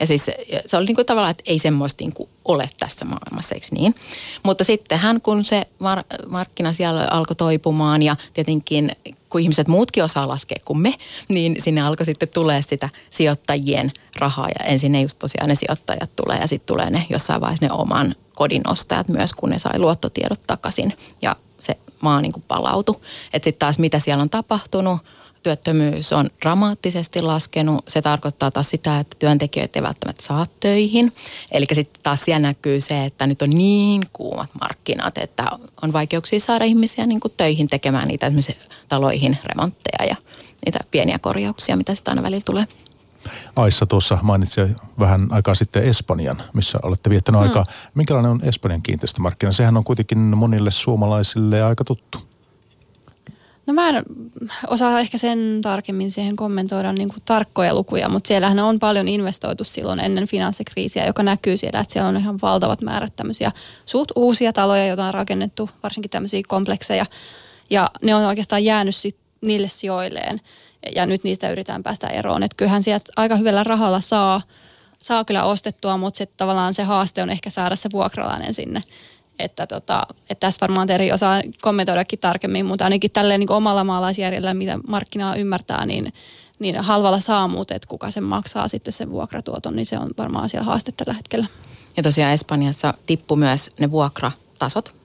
D: Ja siis se, se oli niin kuin tavallaan, että ei semmoista niin kuin ole tässä maailmassa, eikö niin? Mutta sittenhän kun se mar- markkina siellä alkoi toipumaan ja tietenkin kun ihmiset muutkin osaa laskea kuin me, niin sinne alkoi sitten tulee sitä sijoittajien rahaa. Ja ensin ne just tosiaan ne sijoittajat tulee ja sitten tulee ne jossain vaiheessa ne oman kodin ostajat myös, kun ne sai luottotiedot takaisin ja se maa niin kuin palautui. Että sitten taas mitä siellä on tapahtunut, työttömyys on dramaattisesti laskenut. Se tarkoittaa taas sitä, että työntekijöitä ei välttämättä saa töihin. Eli sitten taas siellä näkyy se, että nyt on niin kuumat markkinat, että on vaikeuksia saada ihmisiä niin kuin töihin tekemään niitä esimerkiksi taloihin remontteja ja niitä pieniä korjauksia, mitä sitä aina välillä tulee.
C: Aissa tuossa mainitsi vähän aikaa sitten Espanjan, missä olette viettänyt aikaa. Minkälainen on Espanjan kiinteistömarkkina? Sehän on kuitenkin monille suomalaisille aika tuttu.
B: No mä en osaa ehkä sen tarkemmin siihen kommentoida niin kuin tarkkoja lukuja, mutta siellähän on paljon investoitu silloin ennen finanssikriisiä, joka näkyy siellä, että siellä on ihan valtavat määrät tämmöisiä suht uusia taloja, joita on rakennettu, varsinkin tämmöisiä komplekseja, ja ne on oikeastaan jäänyt sit niille sijoilleen, ja nyt niistä yritetään päästä eroon. Että kyllähän sieltä aika hyvällä rahalla saa, saa kyllä ostettua, mutta sitten tavallaan se haaste on ehkä saada se vuokralainen sinne. Että, tota, että tässä varmaan eri osaa kommentoidakin tarkemmin, mutta ainakin tälleen niin omalla maalaisjärjellä, mitä markkinaa ymmärtää, niin, niin halvalla saa, mutta että kuka sen maksaa sitten sen vuokratuoton, niin se on varmaan siellä haaste tällä hetkellä.
D: Ja tosiaan Espanjassa tippu myös ne vuokratasot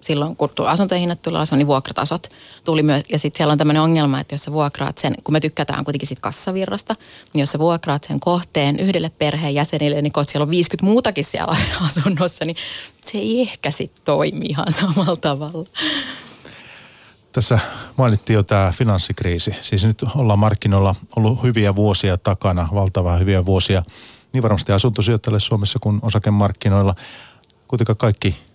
D: silloin, kun asuntojen hinnat tuli alas, niin vuokratasot tuli myös. Ja sitten siellä on tämmöinen ongelma, että jos sä vuokraat sen, kun me tykätään kuitenkin siitä kassavirrasta, niin jos sä vuokraat sen kohteen yhdelle perheen jäsenille, niin kun siellä on 50 muutakin siellä asunnossa, niin se ei ehkä sitten toimi ihan samalla tavalla.
C: Tässä mainittiin jo tämä finanssikriisi. Siis nyt ollaan markkinoilla ollut hyviä vuosia takana, valtavaa hyviä vuosia. Niin varmasti asuntosijoittajille Suomessa kuin osakemarkkinoilla. Kuitenkaan kaikki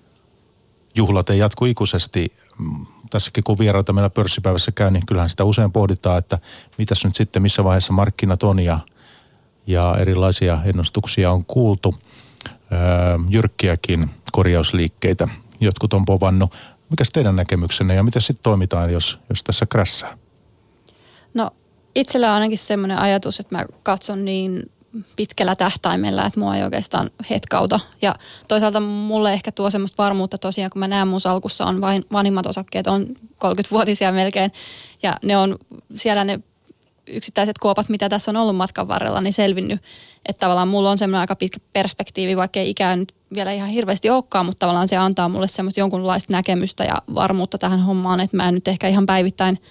C: juhlat ei jatku ikuisesti. Mm, tässäkin kun vieraita meillä pörssipäivässä käy, niin kyllähän sitä usein pohditaan, että mitäs nyt sitten, missä vaiheessa markkinat on ja, ja erilaisia ennustuksia on kuultu. Öö, jyrkkiäkin korjausliikkeitä jotkut on povannut. Mikäs teidän näkemyksenne ja miten sitten toimitaan, jos, jos tässä krässää?
B: No itsellä on ainakin semmoinen ajatus, että mä katson niin pitkällä tähtäimellä, että mua ei oikeastaan hetkauta. Ja toisaalta mulle ehkä tuo semmoista varmuutta tosiaan, kun mä näen mun salkussa on vain vanhimmat osakkeet, on 30-vuotisia melkein, ja ne on siellä ne yksittäiset kuopat, mitä tässä on ollut matkan varrella, niin selvinnyt. Että tavallaan mulla on semmoinen aika pitkä perspektiivi, vaikka ei ikään nyt vielä ihan hirveästi olekaan, mutta tavallaan se antaa mulle semmoista jonkunlaista näkemystä ja varmuutta tähän hommaan, että mä en nyt ehkä ihan päivittäin –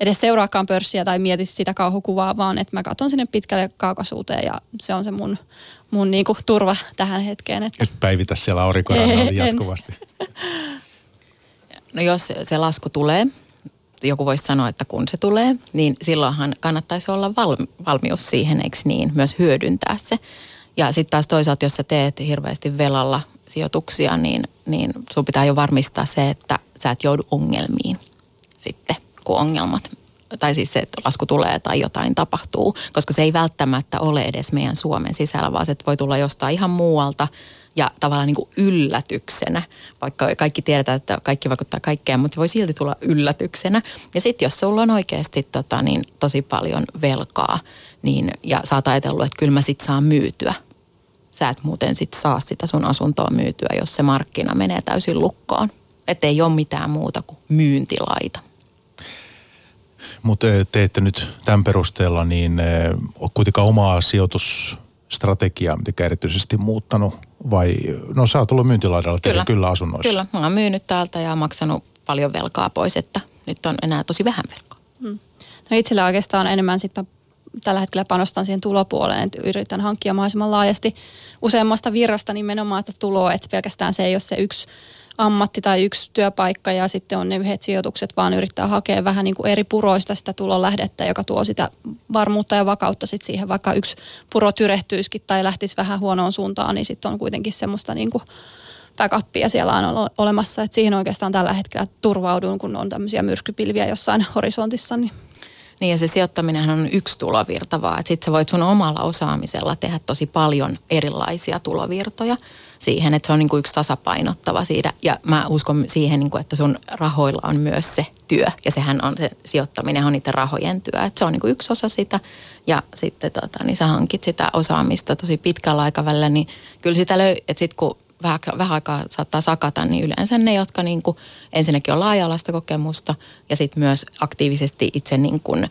B: edes seuraakaan pörssiä tai mieti sitä kauhukuvaa, vaan että mä katson sinne pitkälle kaukaisuuteen ja se on se mun, mun niinku turva tähän hetkeen. Että...
C: Nyt päivitä siellä aurinkorannalla jatkuvasti.
D: No jos se lasku tulee, joku voisi sanoa, että kun se tulee, niin silloinhan kannattaisi olla valmi- valmius siihen, eikö niin, myös hyödyntää se. Ja sitten taas toisaalta, jos sä teet hirveästi velalla sijoituksia, niin, niin sun pitää jo varmistaa se, että sä et joudu ongelmiin sitten ongelmat tai siis se, että lasku tulee tai jotain tapahtuu, koska se ei välttämättä ole edes meidän Suomen sisällä, vaan se voi tulla jostain ihan muualta ja tavallaan niin kuin yllätyksenä, vaikka kaikki tiedetään, että kaikki vaikuttaa kaikkeen, mutta se voi silti tulla yllätyksenä. Ja sitten jos sulla on oikeasti tota, niin tosi paljon velkaa niin, ja sä oot ajatellut, että kyllä mä sit saan myytyä, sä et muuten sit saa sitä sun asuntoa myytyä, jos se markkina menee täysin lukkoon. Että ei ole mitään muuta kuin myyntilaita.
C: Mutta te ette nyt tämän perusteella niin ole kuitenkaan omaa sijoitusstrategiaa mitenkään erityisesti muuttanut vai, no sä oot ollut myyntilaidalla kyllä. kyllä asunnoissa.
D: Kyllä, mä oon myynyt täältä ja maksanut paljon velkaa pois, että nyt on enää tosi vähän velkaa. Hmm.
B: No itsellä oikeastaan enemmän sitten tällä hetkellä panostan siihen tulopuoleen, että yritän hankkia mahdollisimman laajasti useammasta virrasta nimenomaan sitä tuloa, että pelkästään se ei ole se yksi ammatti tai yksi työpaikka ja sitten on ne yhdet sijoitukset, vaan yrittää hakea vähän niin kuin eri puroista sitä tulonlähdettä, joka tuo sitä varmuutta ja vakautta sitten siihen, vaikka yksi puro tyrehtyisikin tai lähtisi vähän huonoon suuntaan, niin sitten on kuitenkin semmoista niin kuin backupia siellä on olemassa, että siihen oikeastaan tällä hetkellä turvaudun, kun on tämmöisiä myrskypilviä jossain horisontissa. Niin.
D: Niin ja se sijoittaminen on yksi tulovirta vaan, että sitten sä voit sun omalla osaamisella tehdä tosi paljon erilaisia tulovirtoja siihen, että se on niin kuin yksi tasapainottava siitä. Ja mä uskon siihen, niin kuin, että sun rahoilla on myös se työ. Ja sehän on se sijoittaminen on niiden rahojen työ. Että se on niin kuin yksi osa sitä. Ja sitten tota, niin sä hankit sitä osaamista tosi pitkällä aikavälillä, niin kyllä sitä löy, että sitten kun vähän, vähän aikaa saattaa sakata, niin yleensä ne, jotka niin kuin, ensinnäkin on laaja-alaista kokemusta ja sitten myös aktiivisesti itse niin kuin,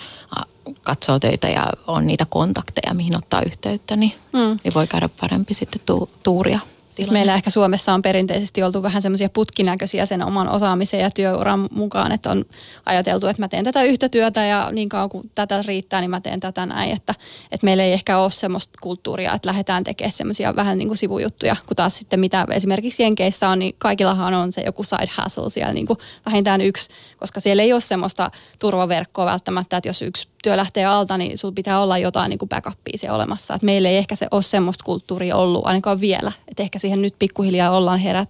D: katsoo töitä ja on niitä kontakteja, mihin ottaa yhteyttä, niin, mm. niin voi käydä parempi sitten tu, tuuria
B: tilanne. Meillä ehkä Suomessa on perinteisesti oltu vähän semmoisia putkinäköisiä sen oman osaamisen ja työuran mukaan, että on ajateltu, että mä teen tätä yhtä työtä ja niin kauan kuin tätä riittää, niin mä teen tätä näin. Että, että meillä ei ehkä ole semmoista kulttuuria, että lähdetään tekemään semmoisia vähän niin kuin sivujuttuja, kun taas sitten mitä esimerkiksi Jenkeissä on, niin kaikillahan on se joku side hustle siellä niin kuin vähintään yksi, koska siellä ei ole semmoista turvaverkkoa välttämättä, että jos yksi työ lähtee alta, niin sulla pitää olla jotain niin kuin backupia siellä olemassa. Et meillä ei ehkä se ole semmoista kulttuuria ollut ainakaan vielä. Et ehkä siihen nyt pikkuhiljaa ollaan herät,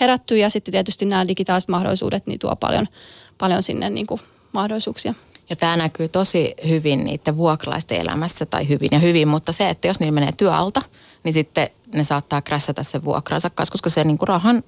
B: herätty ja sitten tietysti nämä digitaaliset mahdollisuudet niin tuo paljon, paljon sinne niin kuin mahdollisuuksia.
D: Ja tämä näkyy tosi hyvin niiden vuokralaisten elämässä tai hyvin ja hyvin, mutta se, että jos niillä menee työalta, niin sitten ne saattaa krässätä sen vuokransa kanssa, koska se niin kuin rahan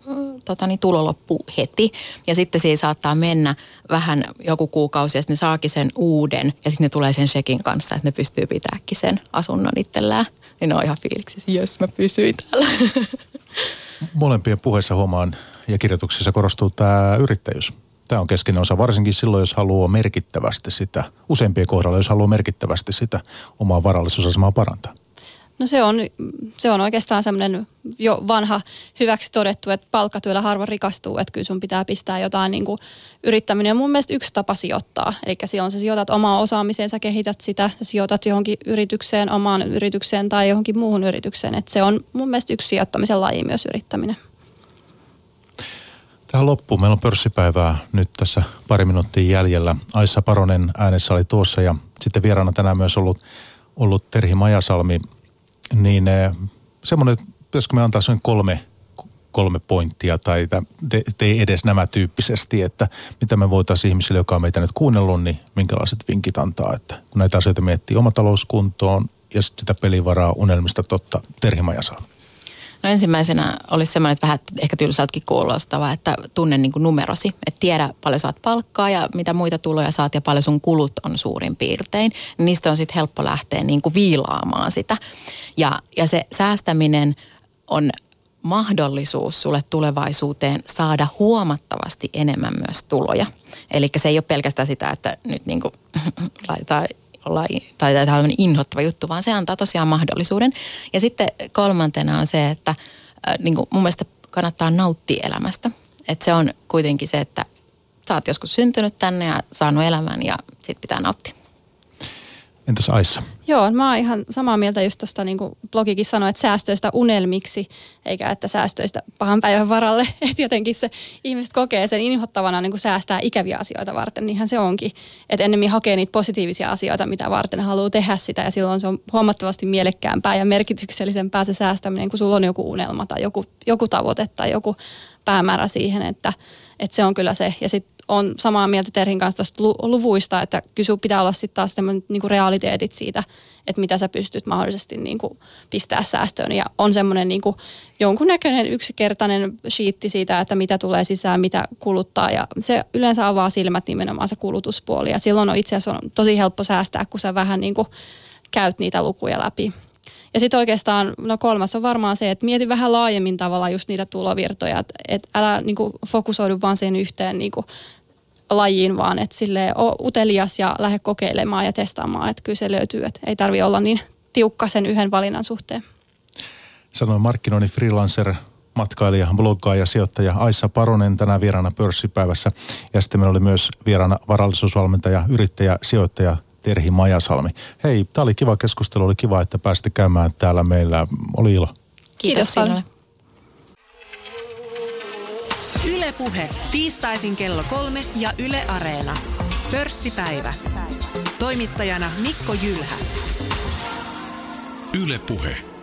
D: tota niin, tulo loppuu heti. Ja sitten siinä saattaa mennä vähän joku kuukausi ja sitten ne saakin sen uuden ja sitten ne tulee sen shekin kanssa, että ne pystyy pitääkin sen asunnon itsellään. Niin ne on ihan fiiliksissä, jos mä pysyin täällä.
C: Molempien puheissa huomaan ja kirjoituksissa korostuu tämä yrittäjyys. Tämä on keskeinen osa, varsinkin silloin, jos haluaa merkittävästi sitä, useimpien kohdalla, jos haluaa merkittävästi sitä omaa varallisuusasemaa parantaa.
B: No se on, se on oikeastaan semmoinen jo vanha hyväksi todettu, että palkkatyöllä harva rikastuu, että kyllä sun pitää pistää jotain niin kuin yrittäminen on mun mielestä yksi tapa sijoittaa. Eli silloin sä sijoitat omaa osaamiseen, sä kehität sitä, sä sijoitat johonkin yritykseen, omaan yritykseen tai johonkin muuhun yritykseen. Että se on mun mielestä yksi sijoittamisen laji myös yrittäminen.
C: Tähän loppuun. Meillä on pörssipäivää nyt tässä pari minuuttia jäljellä. Aissa Paronen äänessä oli tuossa ja sitten vieraana tänään myös ollut, ollut Terhi Majasalmi. Niin eh, semmoinen, pitäisikö me antaa sen kolme, kolme pointtia tai te, te edes nämä tyyppisesti, että mitä me voitaisiin ihmisille, joka on meitä nyt kuunnellut, niin minkälaiset vinkit antaa, että kun näitä asioita miettii oma talouskuntoon ja sitten sitä pelivaraa unelmista totta, Terhi Majasalmi.
D: No ensimmäisenä olisi semmoinen, että vähän ehkä tylsältäkin kuulostava, että tunne niin numerosi. Että tiedä paljon saat palkkaa ja mitä muita tuloja saat ja paljon sun kulut on suurin piirtein. Niistä on sitten helppo lähteä niin kuin viilaamaan sitä. Ja, ja se säästäminen on mahdollisuus sulle tulevaisuuteen saada huomattavasti enemmän myös tuloja. Eli se ei ole pelkästään sitä, että nyt niin kuin laitetaan olla, tai tämä on inhottava juttu, vaan se antaa tosiaan mahdollisuuden. Ja sitten kolmantena on se, että niin kuin mun mielestä kannattaa nauttia elämästä. Että se on kuitenkin se, että sä oot joskus syntynyt tänne ja saanut elämän ja sit pitää nauttia.
C: Entäs Aissa?
B: Joo, mä oon ihan samaa mieltä just tuosta, niin kuin blogikin sanoi, että säästöistä unelmiksi, eikä että säästöistä pahan päivän varalle. Että jotenkin se ihmiset kokee sen inhottavana niin kuin säästää ikäviä asioita varten, niinhän se onkin. Että ennemmin hakee niitä positiivisia asioita, mitä varten haluaa tehdä sitä, ja silloin se on huomattavasti mielekkäämpää ja merkityksellisempää se säästäminen, kun sulla on joku unelma tai joku, joku tavoite tai joku päämäärä siihen, että, että se on kyllä se. Ja sitten on samaa mieltä Terhin kanssa tuosta luvuista, että kyllä pitää olla sitten taas niin kuin realiteetit siitä, että mitä sä pystyt mahdollisesti niin kuin pistää säästöön. Ja on semmoinen niin jonkunnäköinen yksinkertainen shiitti siitä, että mitä tulee sisään, mitä kuluttaa. Ja se yleensä avaa silmät nimenomaan se kulutuspuoli. Ja silloin on itse asiassa on tosi helppo säästää, kun sä vähän niin kuin käyt niitä lukuja läpi. Ja sitten oikeastaan, no kolmas on varmaan se, että mieti vähän laajemmin tavalla just niitä tulovirtoja, että et älä niinku fokusoidu vaan sen yhteen niinku lajiin, vaan että sille ole utelias ja lähde kokeilemaan ja testaamaan, että kyllä se löytyy, että ei tarvi olla niin tiukka sen yhden valinnan suhteen.
C: Sanoin markkinoinnin freelancer, matkailija, bloggaaja, sijoittaja Aissa Paronen tänään vieraana pörssipäivässä. Ja sitten meillä oli myös vieraana varallisuusvalmentaja, yrittäjä, sijoittaja Terhi Majasalmi. Hei, tämä oli kiva keskustelu, oli kiva, että pääsitte käymään täällä meillä. Oli ilo.
B: Kiitos, Kiitos
A: Ylepuhe tiistaisin kello kolme ja Yle Areena. Pörssipäivä. Toimittajana Mikko Jylhä.
E: Ylepuhe.